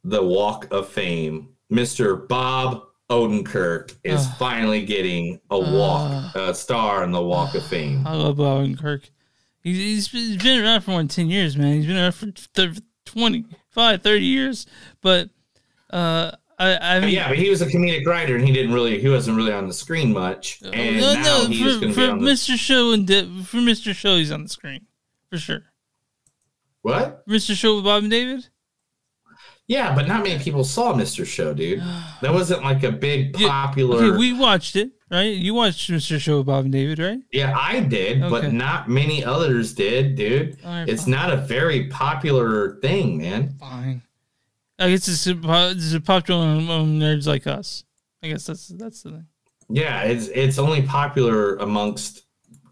the Walk of Fame. Mr. Bob Odenkirk is Ah. finally getting a walk, a star in the Walk of Fame. I love Bob Odenkirk. He's, he's been- around for more than 10 years, man. He's been around for th- 25, 30 years. But, uh, I, I mean, yeah, but he was a comedic writer, and he didn't really, he wasn't really on the screen much. And no, now no, he's for, for on the Mr. Show and De- for Mr. Show, he's on the screen for sure. what? Mr. Show with Bob and David. Yeah, but not many people saw Mr. Show, dude. That wasn't like a big popular. Okay, we watched it, right? You watched Mr. Show with Bob and David, right? yeah, I did, Okay. but not many others did, dude. Right, it's fine. not a very popular thing, man. Fine. I guess it's a, it's a popular among nerds like us. I guess that's that's the thing. Yeah, it's it's only popular amongst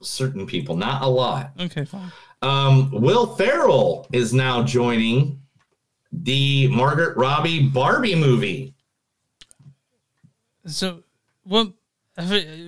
certain people, not a lot. Okay, fine. Um, Will Ferrell is now joining the Margaret Robbie Barbie movie. So, what?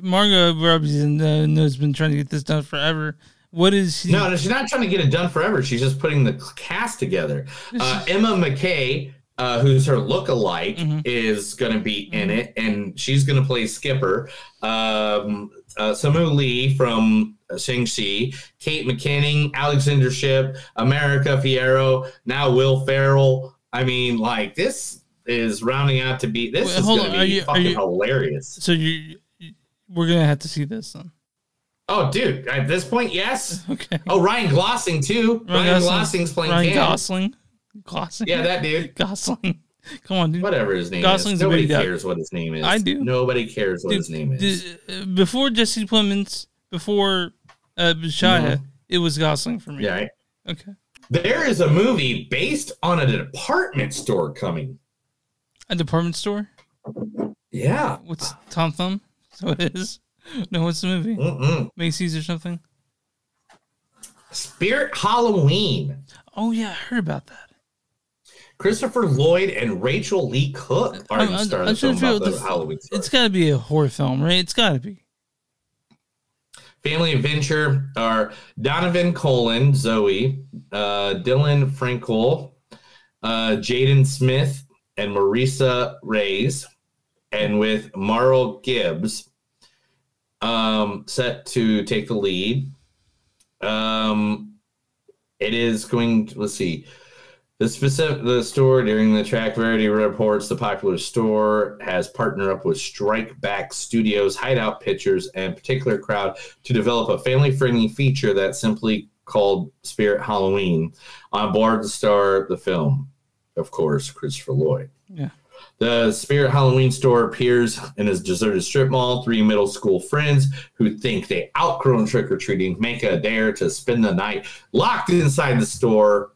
Margot Robbie's uh, has been trying to get this done forever. What is he? No, no, she's not trying to get it done forever. She's just putting the cast together. Uh, Emma Mackey, uh, who's her look-alike, Mm-hmm. is going to be in it, and she's going to play Skipper. Um, uh, Simu Liu from Shang-Chi, Kate McKinnon, Alexandra Shipp, America Ferrera, now Will Ferrell. I mean, like, this is rounding out to be, this Wait, is going to are be you- fucking you- hilarious. So you, you- we're gonna have to see this then. Oh, dude, at this point, yes. Okay. Oh, Ryan Gosling, too. Ryan, Gosling's playing Ryan Cam. Gosling. Gosling. Yeah, that dude. Gosling. Come on, dude. Whatever his name Gosling's is. Nobody guy. cares what his name is. I do. Nobody cares what Dude, his name is. uh, before Jesse Plemons, before uh, Shia, Mhm. it was Gosling for me. Yeah. Okay. There is a movie based on a department store coming. A department store. Yeah. What's Tom Thumb? So it is. No, what's the movie? Mm-mm. Macy's or something. Spirit Halloween. Oh yeah, I heard about that. Christopher Lloyd and Rachael Leigh Cook are I'm- the I'm- of I'm the trying film to figure about out the the- Halloween store. It's got to be a horror film, right? It's got to be. Family Adventure are Donovan Colan, Zoe, uh, Dylan Frankel, uh, Jaden Smith, and Marisa Reyes, and with Marla Gibbs um, set to take the lead. Um, it is going. To, let's see. The specific the store during the track Variety reports the popular store has partnered up with Strike Back Studios, Hideout Pictures, and particular crowd to develop a family friendly feature that's simply called Spirit Halloween on board to star the film. Of course, Christopher Lloyd. Yeah. The Spirit Halloween store appears in his deserted strip mall. Three middle school friends who think they outgrown trick or treating make a dare to spend the night locked inside the store,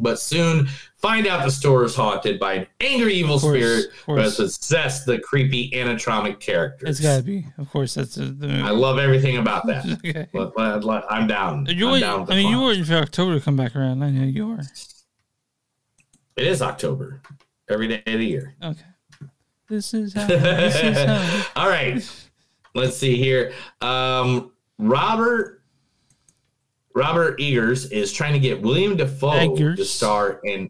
but soon find out the store is haunted by an angry evil course, spirit who has possessed the creepy animatronic characters. It's gotta be. Of course, that's a, the movie. I love everything about that. Okay. I'm down. You're I'm down I mean, you were for October to come back around. I know you are. It is October. Every day of the year. Okay. This is how. This is how. All right. Let's see here. Um, Robert Robert Eggers is trying to get Willem Dafoe to Eggers. star in.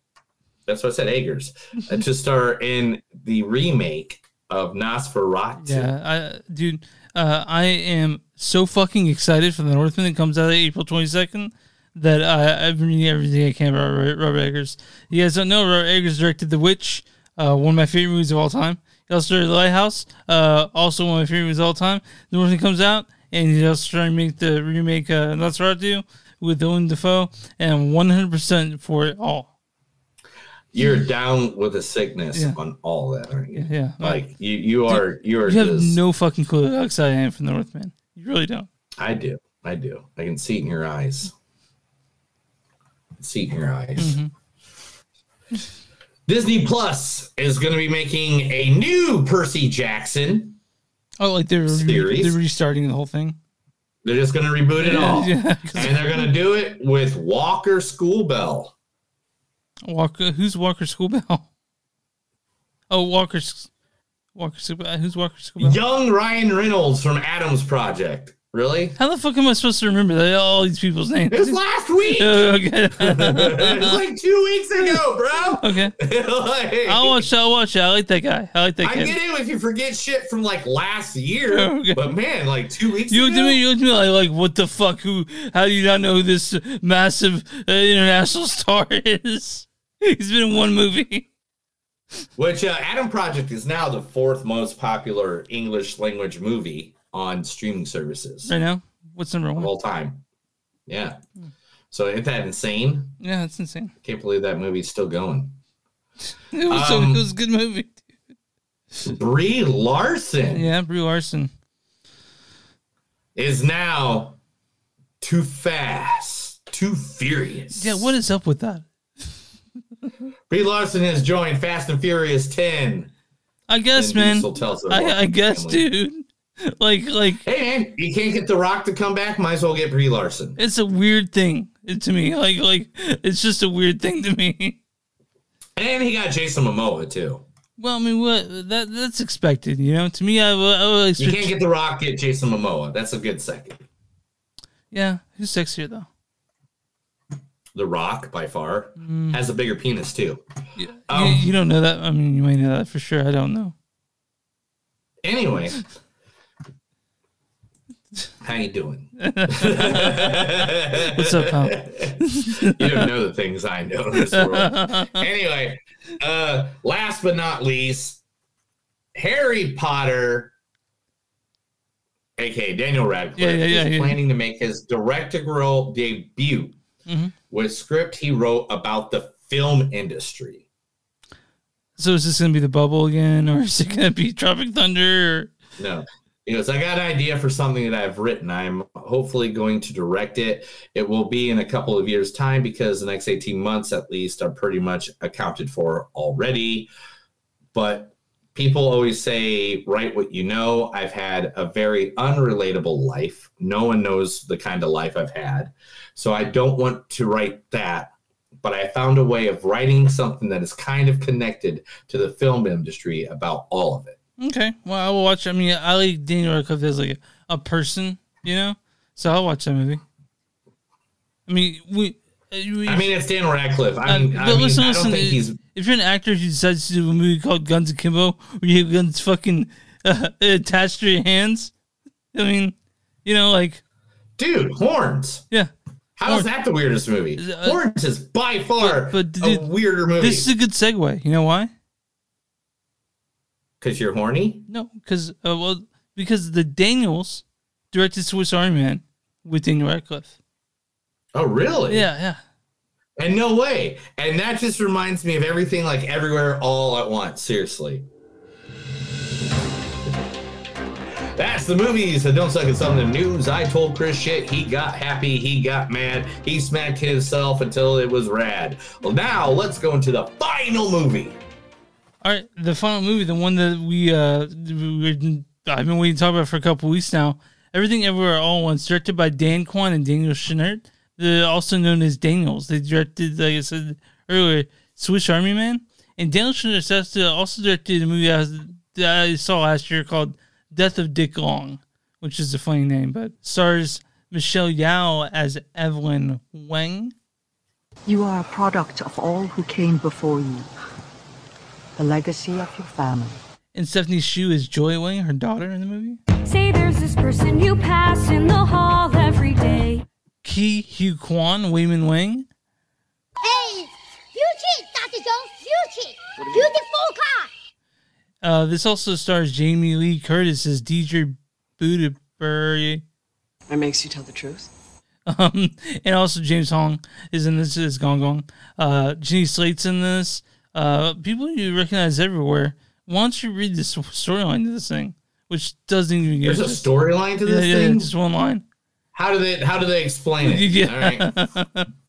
That's what I said. Eggers uh, to star in the remake of Nosferatu. Yeah, I, dude, uh, I am so fucking excited for the Northman that comes out April twenty second. That I, I've been reading everything I can about Robert, Robert Eggers. You guys don't know Robert Eggers directed The Witch, uh, one of my favorite movies of all time. He also directed The Lighthouse, uh, also one of my favorite movies of all time. The Northman comes out, and he's also trying to make the remake uh, Nosferatu with Willem Dafoe, and I'm one hundred percent for it all. You're down with the sickness Yeah. on all that, aren't you? Yeah, Like you, you are. You are You have just. no fucking clue how excited I am for the Northman. You really don't. I do. I do. I can see it in your eyes. See it in your eyes. Mm-hmm. Disney Plus is going to be making a new Percy Jackson. Oh, like they're re- they're restarting the whole thing. They're just going to reboot it Yeah, all. yeah, and they're going to do it with Walker Scobell. Walker, who's Walker Scobell? Oh, Walker's Walker Scobell. Who's Walker Scobell? Young Ryan Reynolds from Adams Project. Really? How the fuck am I supposed to remember that, all these people's names? It was last week. Oh, okay. it was like two weeks ago, bro. okay. Like- I'll watch. I'll watch. I like that guy. I like that I kid. get it if you forget shit from like last year, Okay. but man, like two weeks You looked ago. at me. You looked at me like, like, what the fuck? Who? How do you not know who this massive uh, international star is? He's been in one movie. Which uh, Adam Project is now the fourth most popular English language movie on streaming services Right now, what's number of one? all time. Yeah. So isn't that insane? Yeah, that's insane. Can't believe that movie's still going. It was, Um, it was a good movie. Brie Larson Yeah, Brie Larson. is now too fast, too furious. Yeah, what is up with that? Brie Larson has joined Fast and Furious 10. I guess, Vin man. Diesel tells her I, I guess, family. dude. Like, like Hey man, you can't get The Rock to come back, might as well get Brie Larson. it's a weird thing to me. Like, like it's just a weird thing to me. And he got Jason Momoa too. Well, I mean, what that that's expected, you know. To me, I, I would You can't get The Rock, get Jason Momoa. That's a good second. yeah, who's sexier though? The Rock, by far, Mm. has a bigger penis too. You, Um, you don't know that. I mean, you might know that for sure. I don't know. Anyway, how you doing? What's up, pal? you don't know the things I know in this world. anyway, uh, last but not least, Harry Potter, aka Daniel Radcliffe, Yeah, yeah, yeah, is yeah. planning to make his directorial debut Mhm. with script he wrote about the film industry. So is this gonna be the bubble again, or is it gonna be Tropic Thunder? Or... No. He goes, I got an idea for something that I've written. I'm hopefully going to direct it. It will be in a couple of years' time because the next 18 months at least are pretty much accounted for already. But people always say, write what you know. I've had a very unrelatable life. No one knows the kind of life I've had. So I don't want to write that. But I found a way of writing something that is kind of connected to the film industry about all of it. Okay, well, I will watch. I mean, I like Daniel Radcliffe as like a, a person, you know. So I'll watch that movie. I mean, we. uh, we I mean, it's Dan Radcliffe. I Uh, mean, but I, mean, listen, I don't think he's. If you're an actor who decides to do a movie called Guns Akimbo, where you have guns fucking uh, attached to your hands, I mean, you know, like, Dude, horns. yeah, How is that the weirdest movie? Horns is by far uh, But a weirder movie. This is a good segue. You know why? Because you're horny? No, because uh, well, because the Daniels directed Swiss Army Man with Daniel Radcliffe. Oh, really? Yeah, yeah. And no way. And that just reminds me of everything like everywhere all at once. Seriously. That's the movies that don't suck at some of the news. I told Chris shit. He got happy. He got mad. He smacked himself until it was rad. Well, now let's go into the final movie. All right, the final movie, the one that we uh, we I've been waiting to talk about for a couple weeks now. Everything Everywhere All at Once, directed by Dan Kwan and Daniel Scheinert, also known as Daniels. They directed, like I said earlier, Swiss Army Man, and Daniel Scheinert also directed a movie I, I saw last year called Death of Dick Long, which is a funny name, but stars Michelle Yeoh as Evelyn Wang. You are a product of all who came before you. The legacy of your family. And Stephanie Hsu is Joy Wang, her daughter in the movie. Say there's this person you pass in the hall every day. Ke Huy Quan, Waymond Wang. Hey, you Dr. Jones. You cheat. Beautiful car. Uh, this also stars Jamie Lee Curtis as Deirdre Beaubeirdre. It makes you tell the truth. Um, and also James Hong is in this as Gong Gong. Uh, Jenny Slate's in this. Uh, people you recognize everywhere. Why don't you read this storyline to this thing, which doesn't even get There's a storyline to this yeah, thing? Yeah, just one line. How do they how do they explain it? Yeah. All right.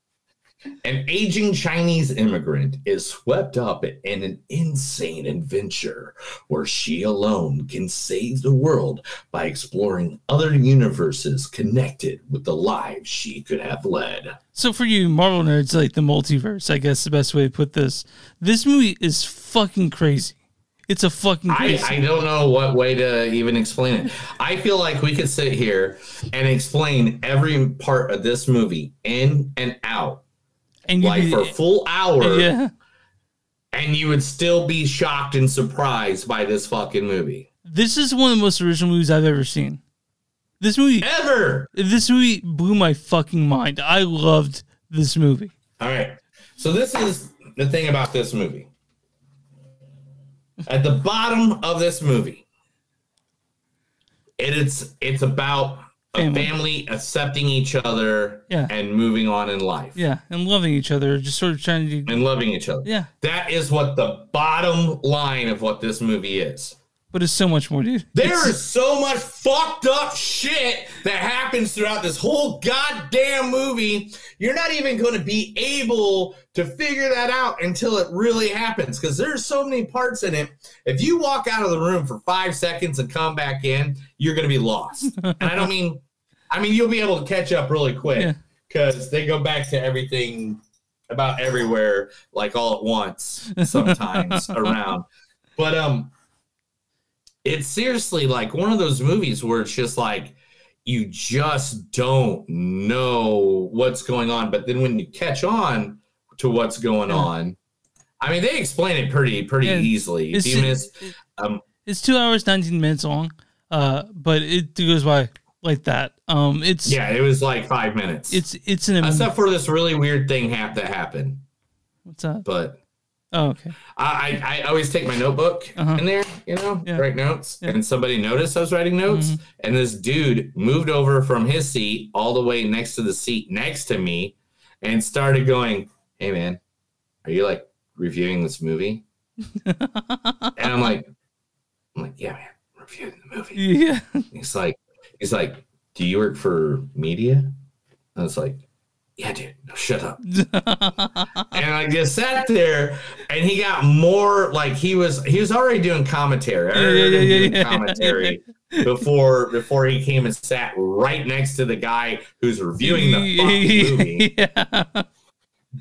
An aging Chinese immigrant is swept up in an insane adventure where she alone can save the world by exploring other universes connected with the lives she could have led. So for you Marvel nerds, like the multiverse, I guess the best way to put this. This movie is fucking crazy. It's a fucking I. I don't know what way to even explain it. I feel like we could sit here and explain every part of this movie in and out, and like for a full hour, Yeah. and you would still be shocked and surprised by this fucking movie. This is one of the most original movies I've ever seen. This movie ever. This movie blew my fucking mind. I loved this movie. All right. So this is the thing about this movie. At the bottom of this movie, it is it's about a Family. family accepting each other Yeah. and moving on in life Yeah, and loving each other, just sort of trying to. and loving each other. Yeah, That is what the bottom line of what this movie is. But it's so much more, dude. There It's- is so much fucked up shit that happens throughout this whole goddamn movie. You're not even going to be able to figure that out until it really happens because there's so many parts in it. If you walk out of the room for five seconds and come back in, you're going to be lost. and I don't mean, I mean, you'll be able to catch up really quick because they go back to everything about everywhere like all at once sometimes around. But, um, it's seriously like one of those movies where it's just like you just don't know what's going on but then when you catch on to what's going on i mean they explain it pretty pretty Yeah, easily it's- even um It's two hours, nineteen minutes long, uh, but it goes by like that. Um, it's yeah it was like five minutes it's it's an except for this really weird thing hap- that happened what's that? but Oh, okay. I, I always take my notebook Uh-huh. in there, you know, Yeah. write notes. Yeah. And somebody noticed I was writing notes, Mhm. and this dude moved over from his seat all the way next to the seat next to me, and started going, "Hey, man, are you like reviewing this movie?" and I'm like, "I'm like, yeah, man, reviewing the movie." Yeah. He's like, he's like, "Do you work for media?" I was like, "Yeah, dude, no, shut up." and I just sat there, and he got more like he was he was already doing commentary. I Yeah, yeah, yeah, doing yeah, yeah. commentary before before he came and sat right next to the guy who's reviewing the movie.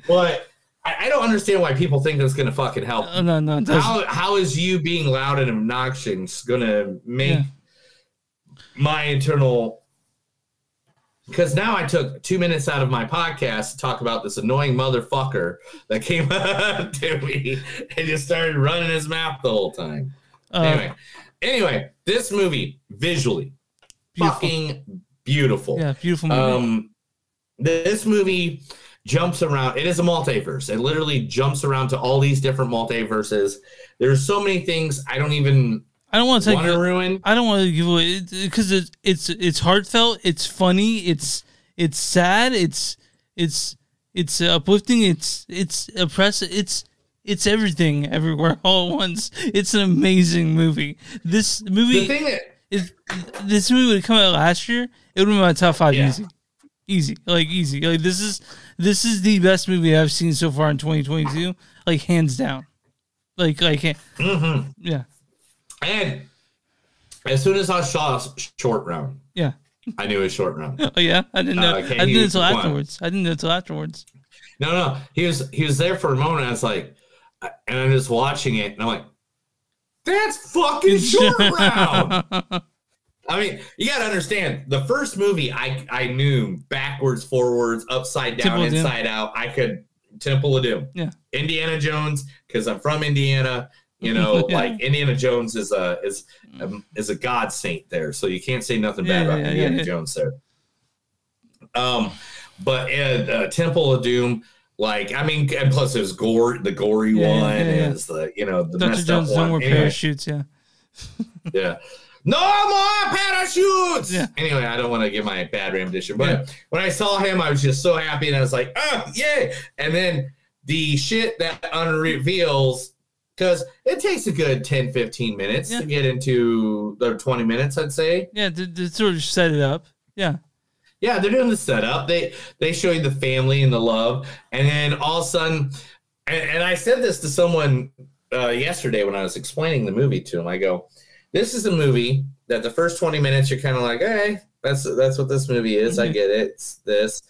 But I, I don't understand why people think that's gonna fucking help. No, no, doesn't. How how is you being loud and obnoxious gonna make my internal because now I took two minutes out of my podcast to talk about this annoying motherfucker that came up to me and just started running his mouth the whole time. Uh, anyway, anyway, this movie visually Beautiful. fucking beautiful. Yeah, beautiful movie. Um, this movie jumps around. It is a multiverse. It literally jumps around to all these different multiverses. There's so many things I don't even I don't want to want to ruin. I don't want to give away because it's it's it's heartfelt. It's funny. It's it's sad. It's it's it's uplifting. It's it's oppressive. It's it's everything everywhere all at once. It's an amazing movie. This movie The thing that is this movie would come out last year. It would have been my top five Yeah. easy, easy, like easy. Like this is this is the best movie I've seen so far in 2022. Like hands down. Like like Mhm. yeah And as soon as I saw short round, yeah. I knew it was short round. Oh yeah, I didn't know. Uh, I didn't know until afterwards. I didn't know until afterwards. No, no, he was he was there for a moment. I was like, and I'm just watching it, and I'm like, that's fucking short round. I mean, you got to understand the first movie I I knew backwards, forwards, upside down, Temple inside out. I could Temple of Doom, Yeah. Indiana Jones, because I'm from Indiana. You know, Yeah. like Indiana Jones is a is um, is a god saint there, so you can't say nothing bad Yeah, about yeah, yeah, Indiana yeah. Jones there. Um, but uh, uh, Temple of Doom, like I mean, and plus there's gore, the gory Yeah, yeah, one yeah, yeah. is the you know the Dr. messed Jones up one. Anyway, parachutes. Yeah. yeah. No more parachutes. Yeah. Anyway, I don't want to give my bad rendition, but when I saw him, I was just so happy, and I was like, "Oh, yay!" And then the shit that unreveals, because it takes a good 10, 15 minutes to get into the 20 minutes, I'd say. Yeah, to, to sort of set it up. Yeah. Yeah, they're doing the setup. They they show you the family and the love, and then all of a sudden, and, and I said this to someone uh, yesterday when I was explaining the movie to him. I go, "This is a movie that the first twenty minutes you're kind of like, hey, that's that's what this movie is. I Mhm. get it. It's this,"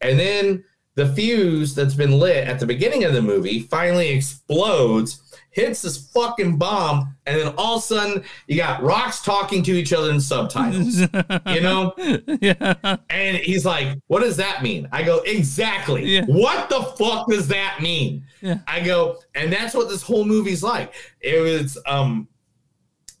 and then the fuse that's been lit at the beginning of the movie finally explodes. Hits this fucking bomb, and then all of a sudden you got rocks talking to each other in subtitles. you know? yeah. And he's like, What does that mean? I go, Exactly. Yeah. What the fuck does that mean? Yeah. I go, and that's what this whole movie's like. It was um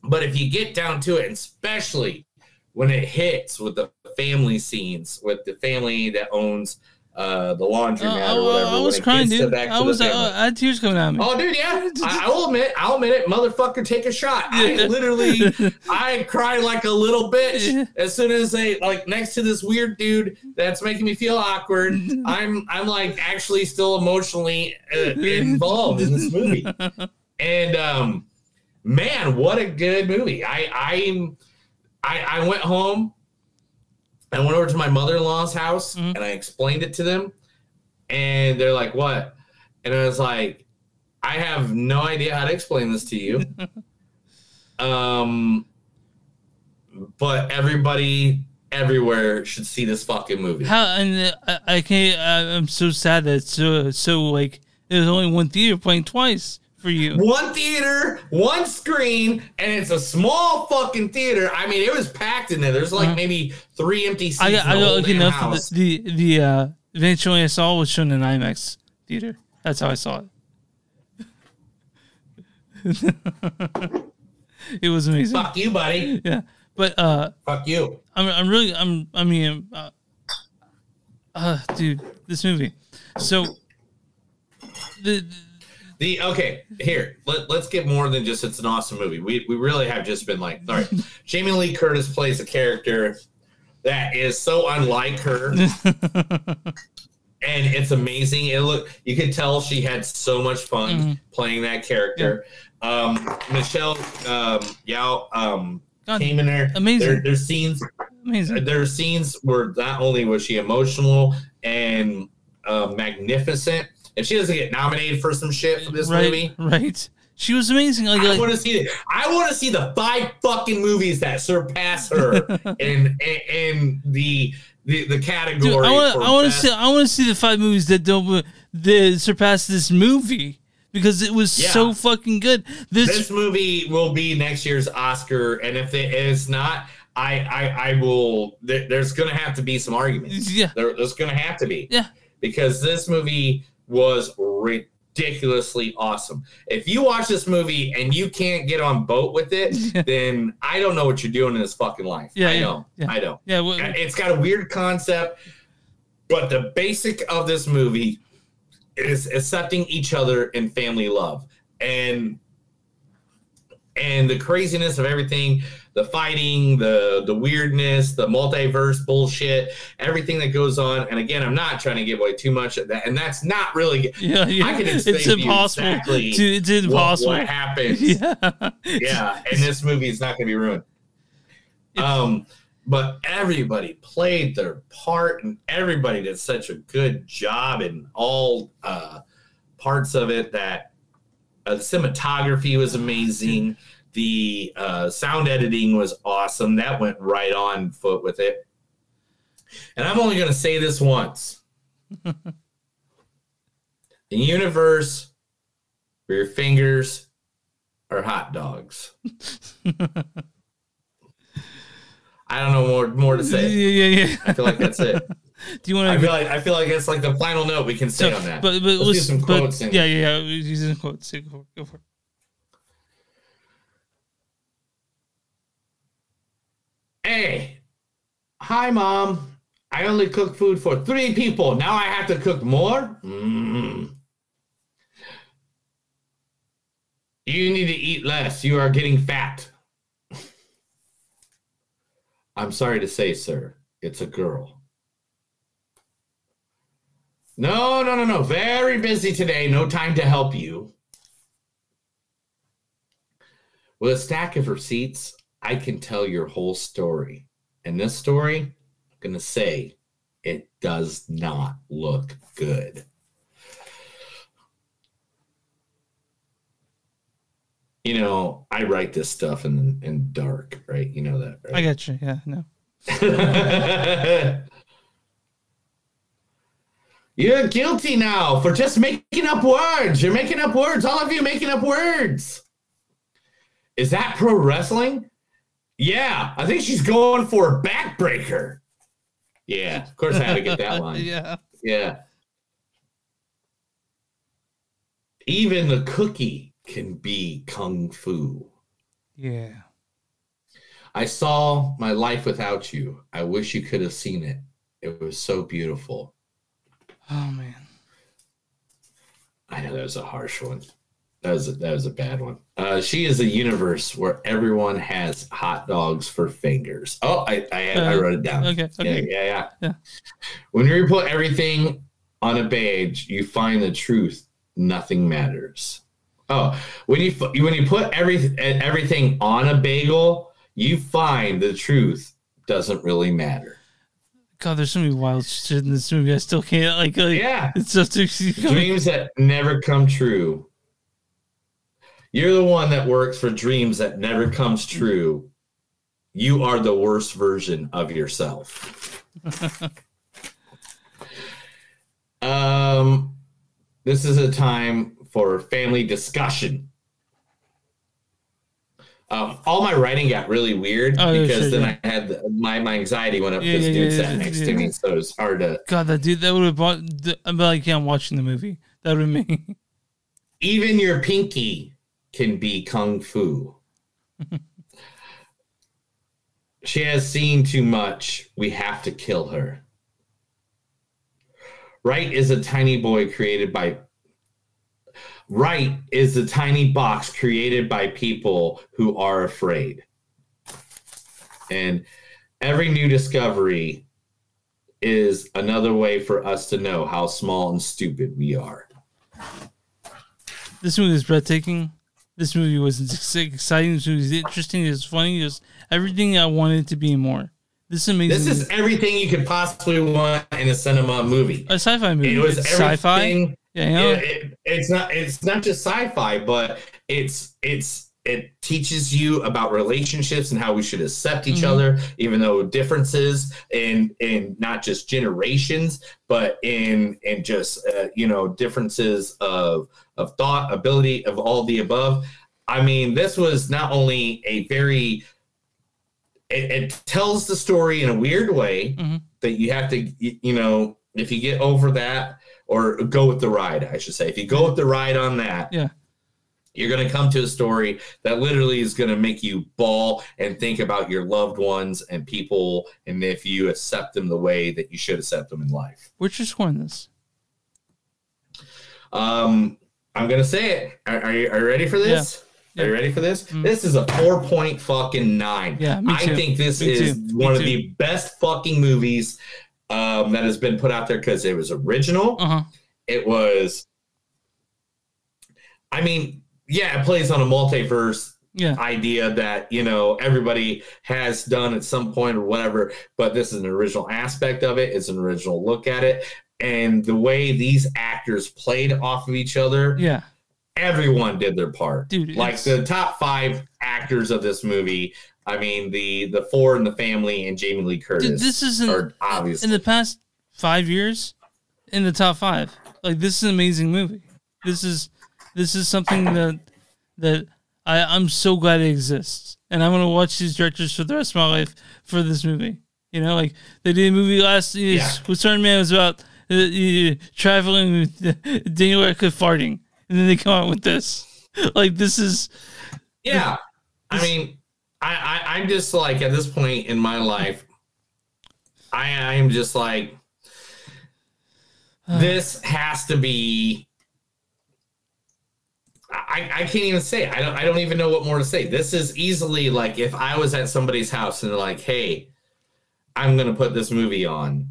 but if you get down to it, especially when it hits with the family scenes, with the family that owns uh the laundromat Oh, or whatever. I was crying, dude. I was. Uh, I had tears coming out of me. Oh, dude, yeah. I, I will admit, I'll admit it. Motherfucker, take a shot. I literally, I cried like a little bitch as soon as they like next to this weird dude that's making me feel awkward. I'm, I'm like actually still emotionally uh, involved in this movie. And um, man, what a good movie! I, I'm, I, I went home. I went over to my mother-in-law's house Mm-hmm. and I explained it to them, and they're like, "What?" And I was like, "I have no idea how to explain this to you." um, but everybody everywhere should see this fucking movie. How and uh, I, I can't. I, I'm so sad that it's so so like there's only one theater playing twice for you. One theater, one screen, and it's a small fucking theater. I mean, it was packed in there. There's like Uh-huh. maybe three empty seats. I got I the got whole lucky enough the the, the uh, eventually I saw was shown in IMAX theater. That's how I saw it. it was amazing. Fuck you, buddy. Yeah, but uh, fuck you. I'm I'm really I'm I mean uh, uh dude this movie. So the The okay, here let, let's get more than just it's an awesome movie. We we really have just been like, all right, Jamie Lee Curtis plays a character that is so unlike her, and it's amazing. It look you could tell she had so much fun Mhm. playing that character. Um, Michelle um, Yeoh um, God, came in there. amazing. There, there's scenes. Amazing. There are scenes where not only was she emotional and uh, magnificent, if she doesn't get nominated for some shit for this right movie, right she was amazing. Like, I like want to see it. I want to see the five fucking movies that surpass her in, in in the the the category. Dude, I want to see I want to see the five movies that don't that surpass this movie because it was Yeah. so fucking good. This, This movie will be next year's Oscar, and if it is not, I I, I will. There, there's going to have to be some arguments. Yeah. there, there's going to have to be. Yeah, because this movie was ridiculously awesome. If you watch this movie and you can't get on boat with it, then I don't know what you're doing in this fucking life. Yeah, I yeah, know. yeah. I know. Yeah, well- it's got a weird concept. But the basic of this movie is accepting each other and family love. And and the craziness of everything, the fighting, the the weirdness, the multiverse bullshit, everything that goes on. And again, I'm not trying to give away too much of that, and that's not really. Yeah, yeah. I can explain It's impossible exactly to- it's what- impossible. What, happens? Yeah. yeah, and this movie is not going to be ruined. Um, but everybody played their part, and everybody did such a good job in all uh, parts of it. That uh, the cinematography was amazing. The uh, sound editing was awesome. That went right on foot with it. And I'm only going to say this once. the universe where your fingers are hot dogs. I don't know more more to say. Yeah, yeah, yeah. I feel like that's it. Do you want to? I feel like I feel like it's like the final note we can say on that. But but, Let's listen, some quotes. and- yeah, yeah, yeah. Using quotes. Go for it. Go for it. Hey, hi, mom. I only cook food for three people. Now I have to cook more? Mm. You need to eat less. You are getting fat. I'm sorry to say, sir, it's a girl. No, no, no, no. Very busy today. No time to help you. With a stack of receipts, I can tell your whole story. And this story, I'm going to say, it does not look good. You know, I write this stuff in in dark, right? You know that, right? I got you. Yeah, no. You're guilty now for just making up words. You're making up words. All of you making up words. Is that pro wrestling? Yeah, I think she's going for a backbreaker. Yeah, of course I had to get that line. yeah. Yeah. Even the cookie can be kung fu. Yeah. I saw my life without you. I wish you could have seen it. It was so beautiful. Oh man. I know that was a harsh one. That was a, that was a bad one. Uh, she is a universe where everyone has hot dogs for fingers. Oh, I I, I Uh, wrote it down. okay, okay. Yeah, yeah, yeah. Yeah. When you put everything on a page, you find the truth. Nothing matters. Oh, when you when you put every everything on a bagel, you find the truth doesn't really matter. God, there's so many wild shit in this movie. I still can't like. like Yeah. It's just dreams that never come true. You're the one that works for dreams that never comes true. You are the worst version of yourself. um, this is a time for family discussion. Um, all my writing got really weird Oh, because sure, then yeah. I had the, my my anxiety went up Yeah, because yeah, dude sat next to me, so it was hard to. God, that dude, that would have brought. the- I'm like, yeah, I'm watching the movie. That would have me. even your pinky can be kung fu. she has seen too much. We have to kill her. Right is a tiny boy created by. Right is a tiny box created by people who are afraid. And every new discovery is another way for us to know how small and stupid we are. This movie is breathtaking. This movie was exciting. This movie was interesting. It was funny. It was everything I wanted to be more. This is amazing. This is everything you could possibly want in a cinema movie. a sci-fi movie. It was It's sci-fi. Yeah, you know? It- it- it's not. It's not just sci-fi, but it's it's it teaches you about relationships and how we should accept each Mhm. other, even though differences in in not just generations, but in in just uh, you know differences of of thought, ability, of all the above. I mean, this was not only a very it, it tells the story in a weird way Mhm. that you have to you know if you get over that or go with the ride i should say if you go with the ride on that Yeah. You're going to come to a story that literally is going to make you ball and think about your loved ones and people, and if you accept them the way that you should accept them in life. Which your score on this? Um, I'm gonna say it. Are, are, you, are you ready for this? Yeah. Are you ready for this? This is a four point fucking nine. Yeah, me I think this Me is too. one Me of too. the best fucking movies um, that has been put out there because it was original. Uh-huh. It was. I mean, yeah, it plays on a multiverse Yeah. idea that you know everybody has done at some point or whatever but this is an original aspect of it it's an original look at it and the way these actors played off of each other Yeah. everyone did their part Dude, like it's- the top five actors of this movie i mean the the four in the family and jamie lee curtis Dude, this is are in, obvious in the past five years in the top five. Like this is an amazing movie. This is this is something that that I I'm so glad it exists, and I'm gonna watch these directors for the rest of my life for this movie. You know, like they did a movie last year Yeah. with certain man was about uh, traveling with Daniel Radcliffe farting, and then they come out with this. Like this is Yeah. I mean, I, I I'm just like at this point in my life, I I'm just like this has to be I, I can't even say. I don't I don't even know what more to say. This is easily like if I was at somebody's house and they're like, hey, I'm gonna put this movie on.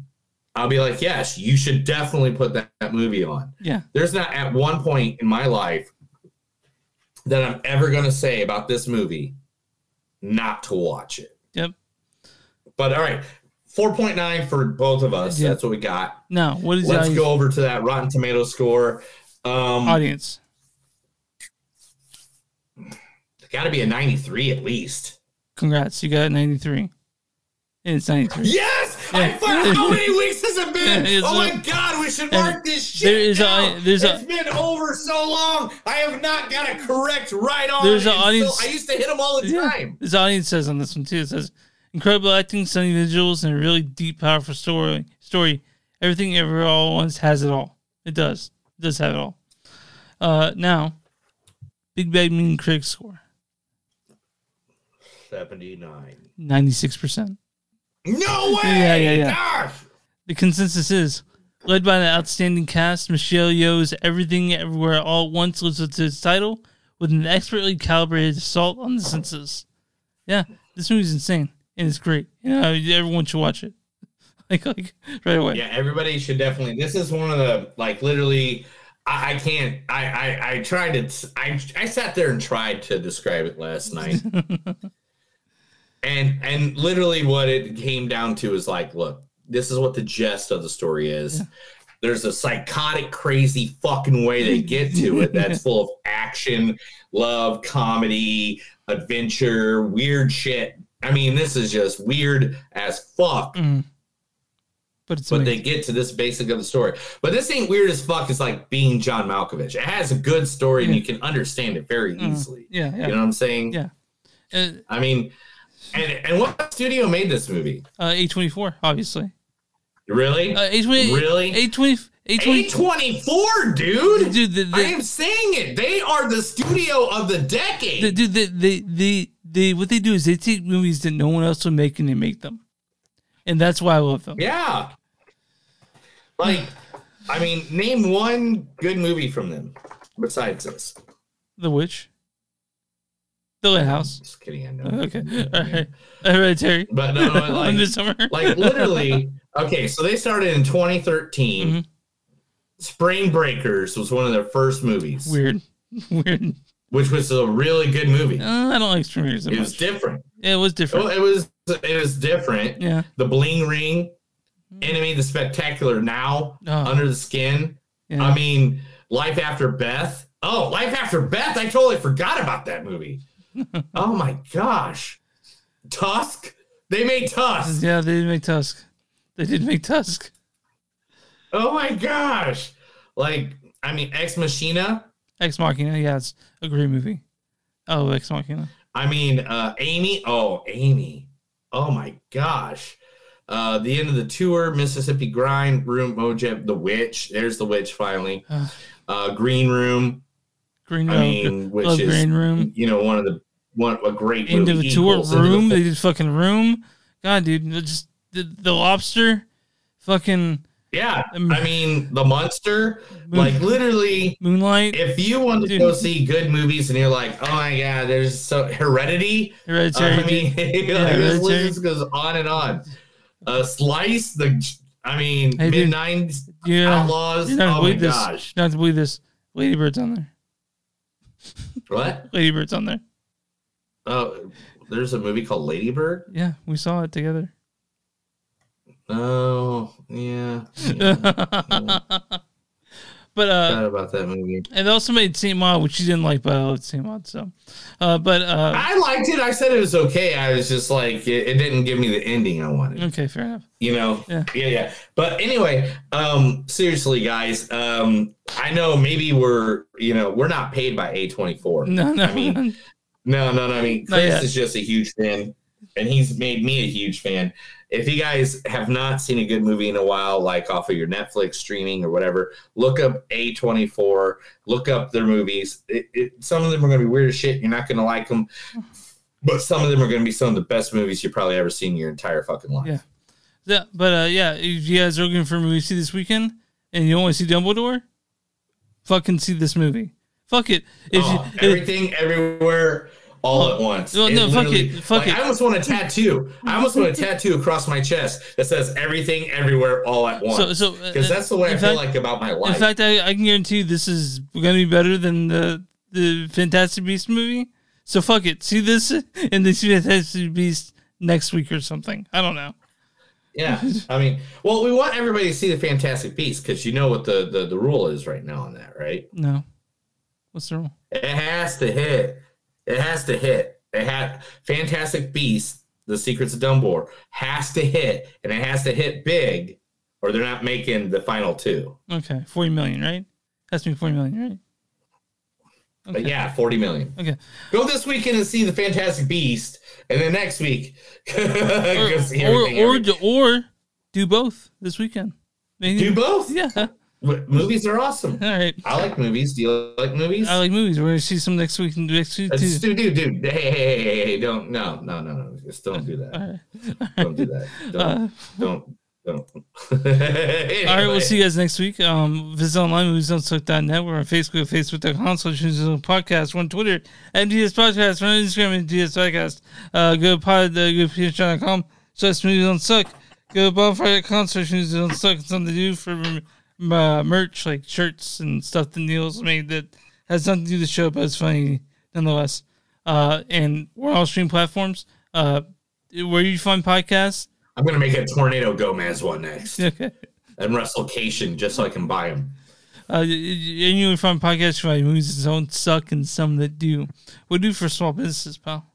I'll be like, yes, you should definitely put that, that movie on. yeah. There's not at one point in my life that I'm ever going to say about this movie not to watch it. Yep. But all right, 4.9 for both of us. Yeah. That's what we got. No, what is Let's go over to that Rotten Tomato score. Um, audience? got to be a 93 at least. Congrats, you got 93. And it's 93. Yes! I fuck, how many weeks has it been? It's oh my like- god, we should mark this shit. there is a- down. there's a- it's been over so long. I have not got a correct right on. There's an and so- audience- I used to hit them all the Yeah. time. This audience says on this one too. It says incredible acting, stunning visuals, and a really deep, powerful story. Story. Everything ever all at once has it all. It does. It does have it all. Uh, now, Big Bad Mean Critic score 79. ninety six percent. No way! Yeah, yeah, yeah. Gosh! The consensus is led by the outstanding cast. Michelle Yeoh's Everything Everywhere All at Once lives up to its title with an expertly calibrated assault on the senses. Yeah, this movie's insane and it's great. You know, everyone should watch it. Like, like right away. Yeah, everybody should definitely. This is one of the like literally. I, I can't. I, I I tried to. I I sat there and tried to describe it last night, and and literally what it came down to is like, look, this is what the gist of the story is. There's a psychotic, crazy fucking way they get to it that's full of action, love, comedy, adventure, weird shit. I mean, this is just weird as fuck Mm. But it's but they get to this basic of the story. But this ain't weird as fuck. It's like being John Malkovich. It has a good story and you can understand it very Mhm. easily. Yeah, yeah. You know what I'm saying? Yeah. Uh, I mean, and and what studio made this movie? uh, A24, obviously. Really? Uh, A20, Really? A20, A20, A24, dude. Dude, the, the, I am saying it. They are the studio of the decade. the, dude, they, they, they, they, what they do is they take movies that no one else will make and they make them. And that's why I love them. yeah. Like, I mean, name one good movie from them besides this. The Witch. The Lighthouse. Just kidding. I know. Okay. All right. Hereditary. But no, no, like, Midsommar. like literally. Okay, so they started in 2013. Mm-hmm. Spring Breakers was one of their first movies, Weird. Weird. which was a really good movie. Uh, I don't like Spring Breakers It was much. different. It was different. Well, it was it was different. Yeah. The Bling Ring, Enemy the Spectacular Now, Oh. Under the Skin. Yeah. I mean, Life After Beth. Oh, Life After Beth. I totally forgot about that movie. oh my gosh. Tusk. They made Tusk. Yeah, they did make Tusk. They did make Tusk. Oh my gosh. Like, I mean, Ex Machina. Ex Machina. Yeah, it's a great movie. Oh, Ex Machina. I mean, uh, Amy. Oh, Amy. Oh my gosh. Uh, the end of the tour, Mississippi Grind, Room Mojave, The Witch. There's The Witch finally. Uh, Green Room. Green I Room. mean, which is Green Room. you know one of the one a great Into movie the tour equals into the room. They did fucking room. God, dude, just the, the lobster. Fucking Yeah, I mean the monster, like literally Moonlight. If you want to go see good movies and you're like, oh my god, there's so Heredity. Hereditary, I mean, dude. like, Yeah, this list goes on and on. Uh, Slice the, I mean, Hey, dude. mid nines Yeah, outlaws. You're not Oh gonna my this. gosh, You're not to believe this. Ladybird's on there. what? Ladybird's on there. Oh, there's a movie called Ladybird. Yeah, we saw it together. Oh, yeah. But uh, Forgot about that movie. and they also made Saint Maud, which you didn't like, but I loved Saint Maud. So, uh, but uh, I liked it. I said it was okay. I was just like, it, it didn't give me the ending I wanted. okay, fair enough. you know Yeah. yeah yeah but anyway um seriously guys um i know maybe we're you know we're not paid by a24 No, no, i mean no no no i mean chris is just a huge fan and he's made me a huge fan if you guys have not seen a good movie in a while like off of your netflix streaming or whatever look up a24 look up their movies it, it, some of them are going to be weird as shit you're not going to like them but some of them are going to be some of the best movies you've probably ever seen in your entire fucking life Yeah. Yeah, but uh, yeah, if you guys are looking for a movie to see this weekend and you want to see Dumbledore, fucking see this movie. Fuck it. If Oh, you, if- everything everywhere all at once. Well, no, fuck it, fuck like, it. I almost want a tattoo. I almost want a tattoo across my chest that says everything everywhere all at once. So- so, uh, because that's the way I in feel like about my life. in fact, I, I can guarantee you this is going to be better than the the Fantastic Beast movie. So fuck it. See this and then see Fantastic Beast next week or something. I don't know. yeah, I mean, well, we want everybody to see the Fantastic Beast because you know what the, the the rule is right now on that, right? No. What's the rule? It has to hit. It has to hit. It had Fantastic Beast, The Secrets of Dumbledore, has to hit, and it has to hit big, or they're not making the final two. Okay, forty million, right? Has to be forty million, right? But yeah, 40 million. Okay. Go this weekend and see the Fantastic Beast, and then next week or everything. or, or do both this weekend. Maybe- Do both? Yeah. Movies are awesome. All right. I like movies. Do you like movies? I like movies. We're gonna see some next week next week too. dude, dude, dude. Hey, hey, hey, hey, hey, don't, no, no, no, no. Just don't do that. Don't do that. Don't, Uh, don't, don't. All right, we'll see you guys next week. Um, visit online moviesdon'tsuck.net. We're on Facebook, facebook.com, Movies Suck podcast. We're on Twitter, MDS Podcast. We're on Instagram, MDS Podcast. Uh, go to pod, uh, go to patreon.com, slash Movies Don't Suck. Go to bonfire.com, slash Movies Don't Suck. It's something to do for uh, merch, like shirts and stuff that Neil's made that has nothing to do with the show, but it's funny nonetheless. Uh, and we're on all stream platforms. Uh, where you find podcasts, I'm gonna make a Tornado Gomez one next, okay. and Russell Cation just so I can buy them. Uh, and you find podcasts for movies that don't suck and some that do. What do for small businesses, pal?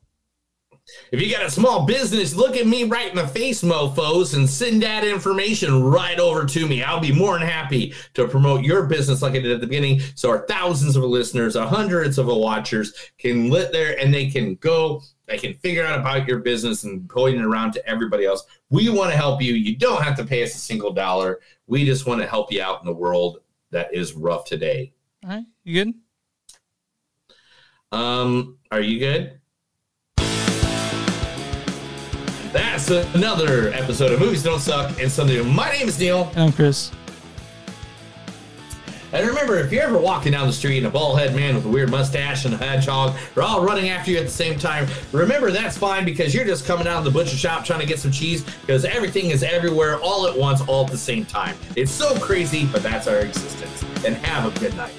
If you got a small business, look at me right in the face, mofos, and send that information right over to me. I'll be more than happy to promote your business like I did at the beginning. So our thousands of listeners, our hundreds of watchers can lit there and they can go, they can figure out about your business and point it around to everybody else. We want to help you. You don't have to pay us a single dollar. We just want to help you out in the world that is rough today. All right, you good? Um, are you good? That's another episode of Movies Don't Suck and Something. My name is Neil. And I'm Chris. And remember, if you're ever walking down the street and a bald head man with a weird mustache and a hedgehog are all running after you at the same time, remember that's fine because you're just coming out of the butcher shop trying to get some cheese because everything is everywhere all at once, all at the same time. It's so crazy, but that's our existence. And have a good night.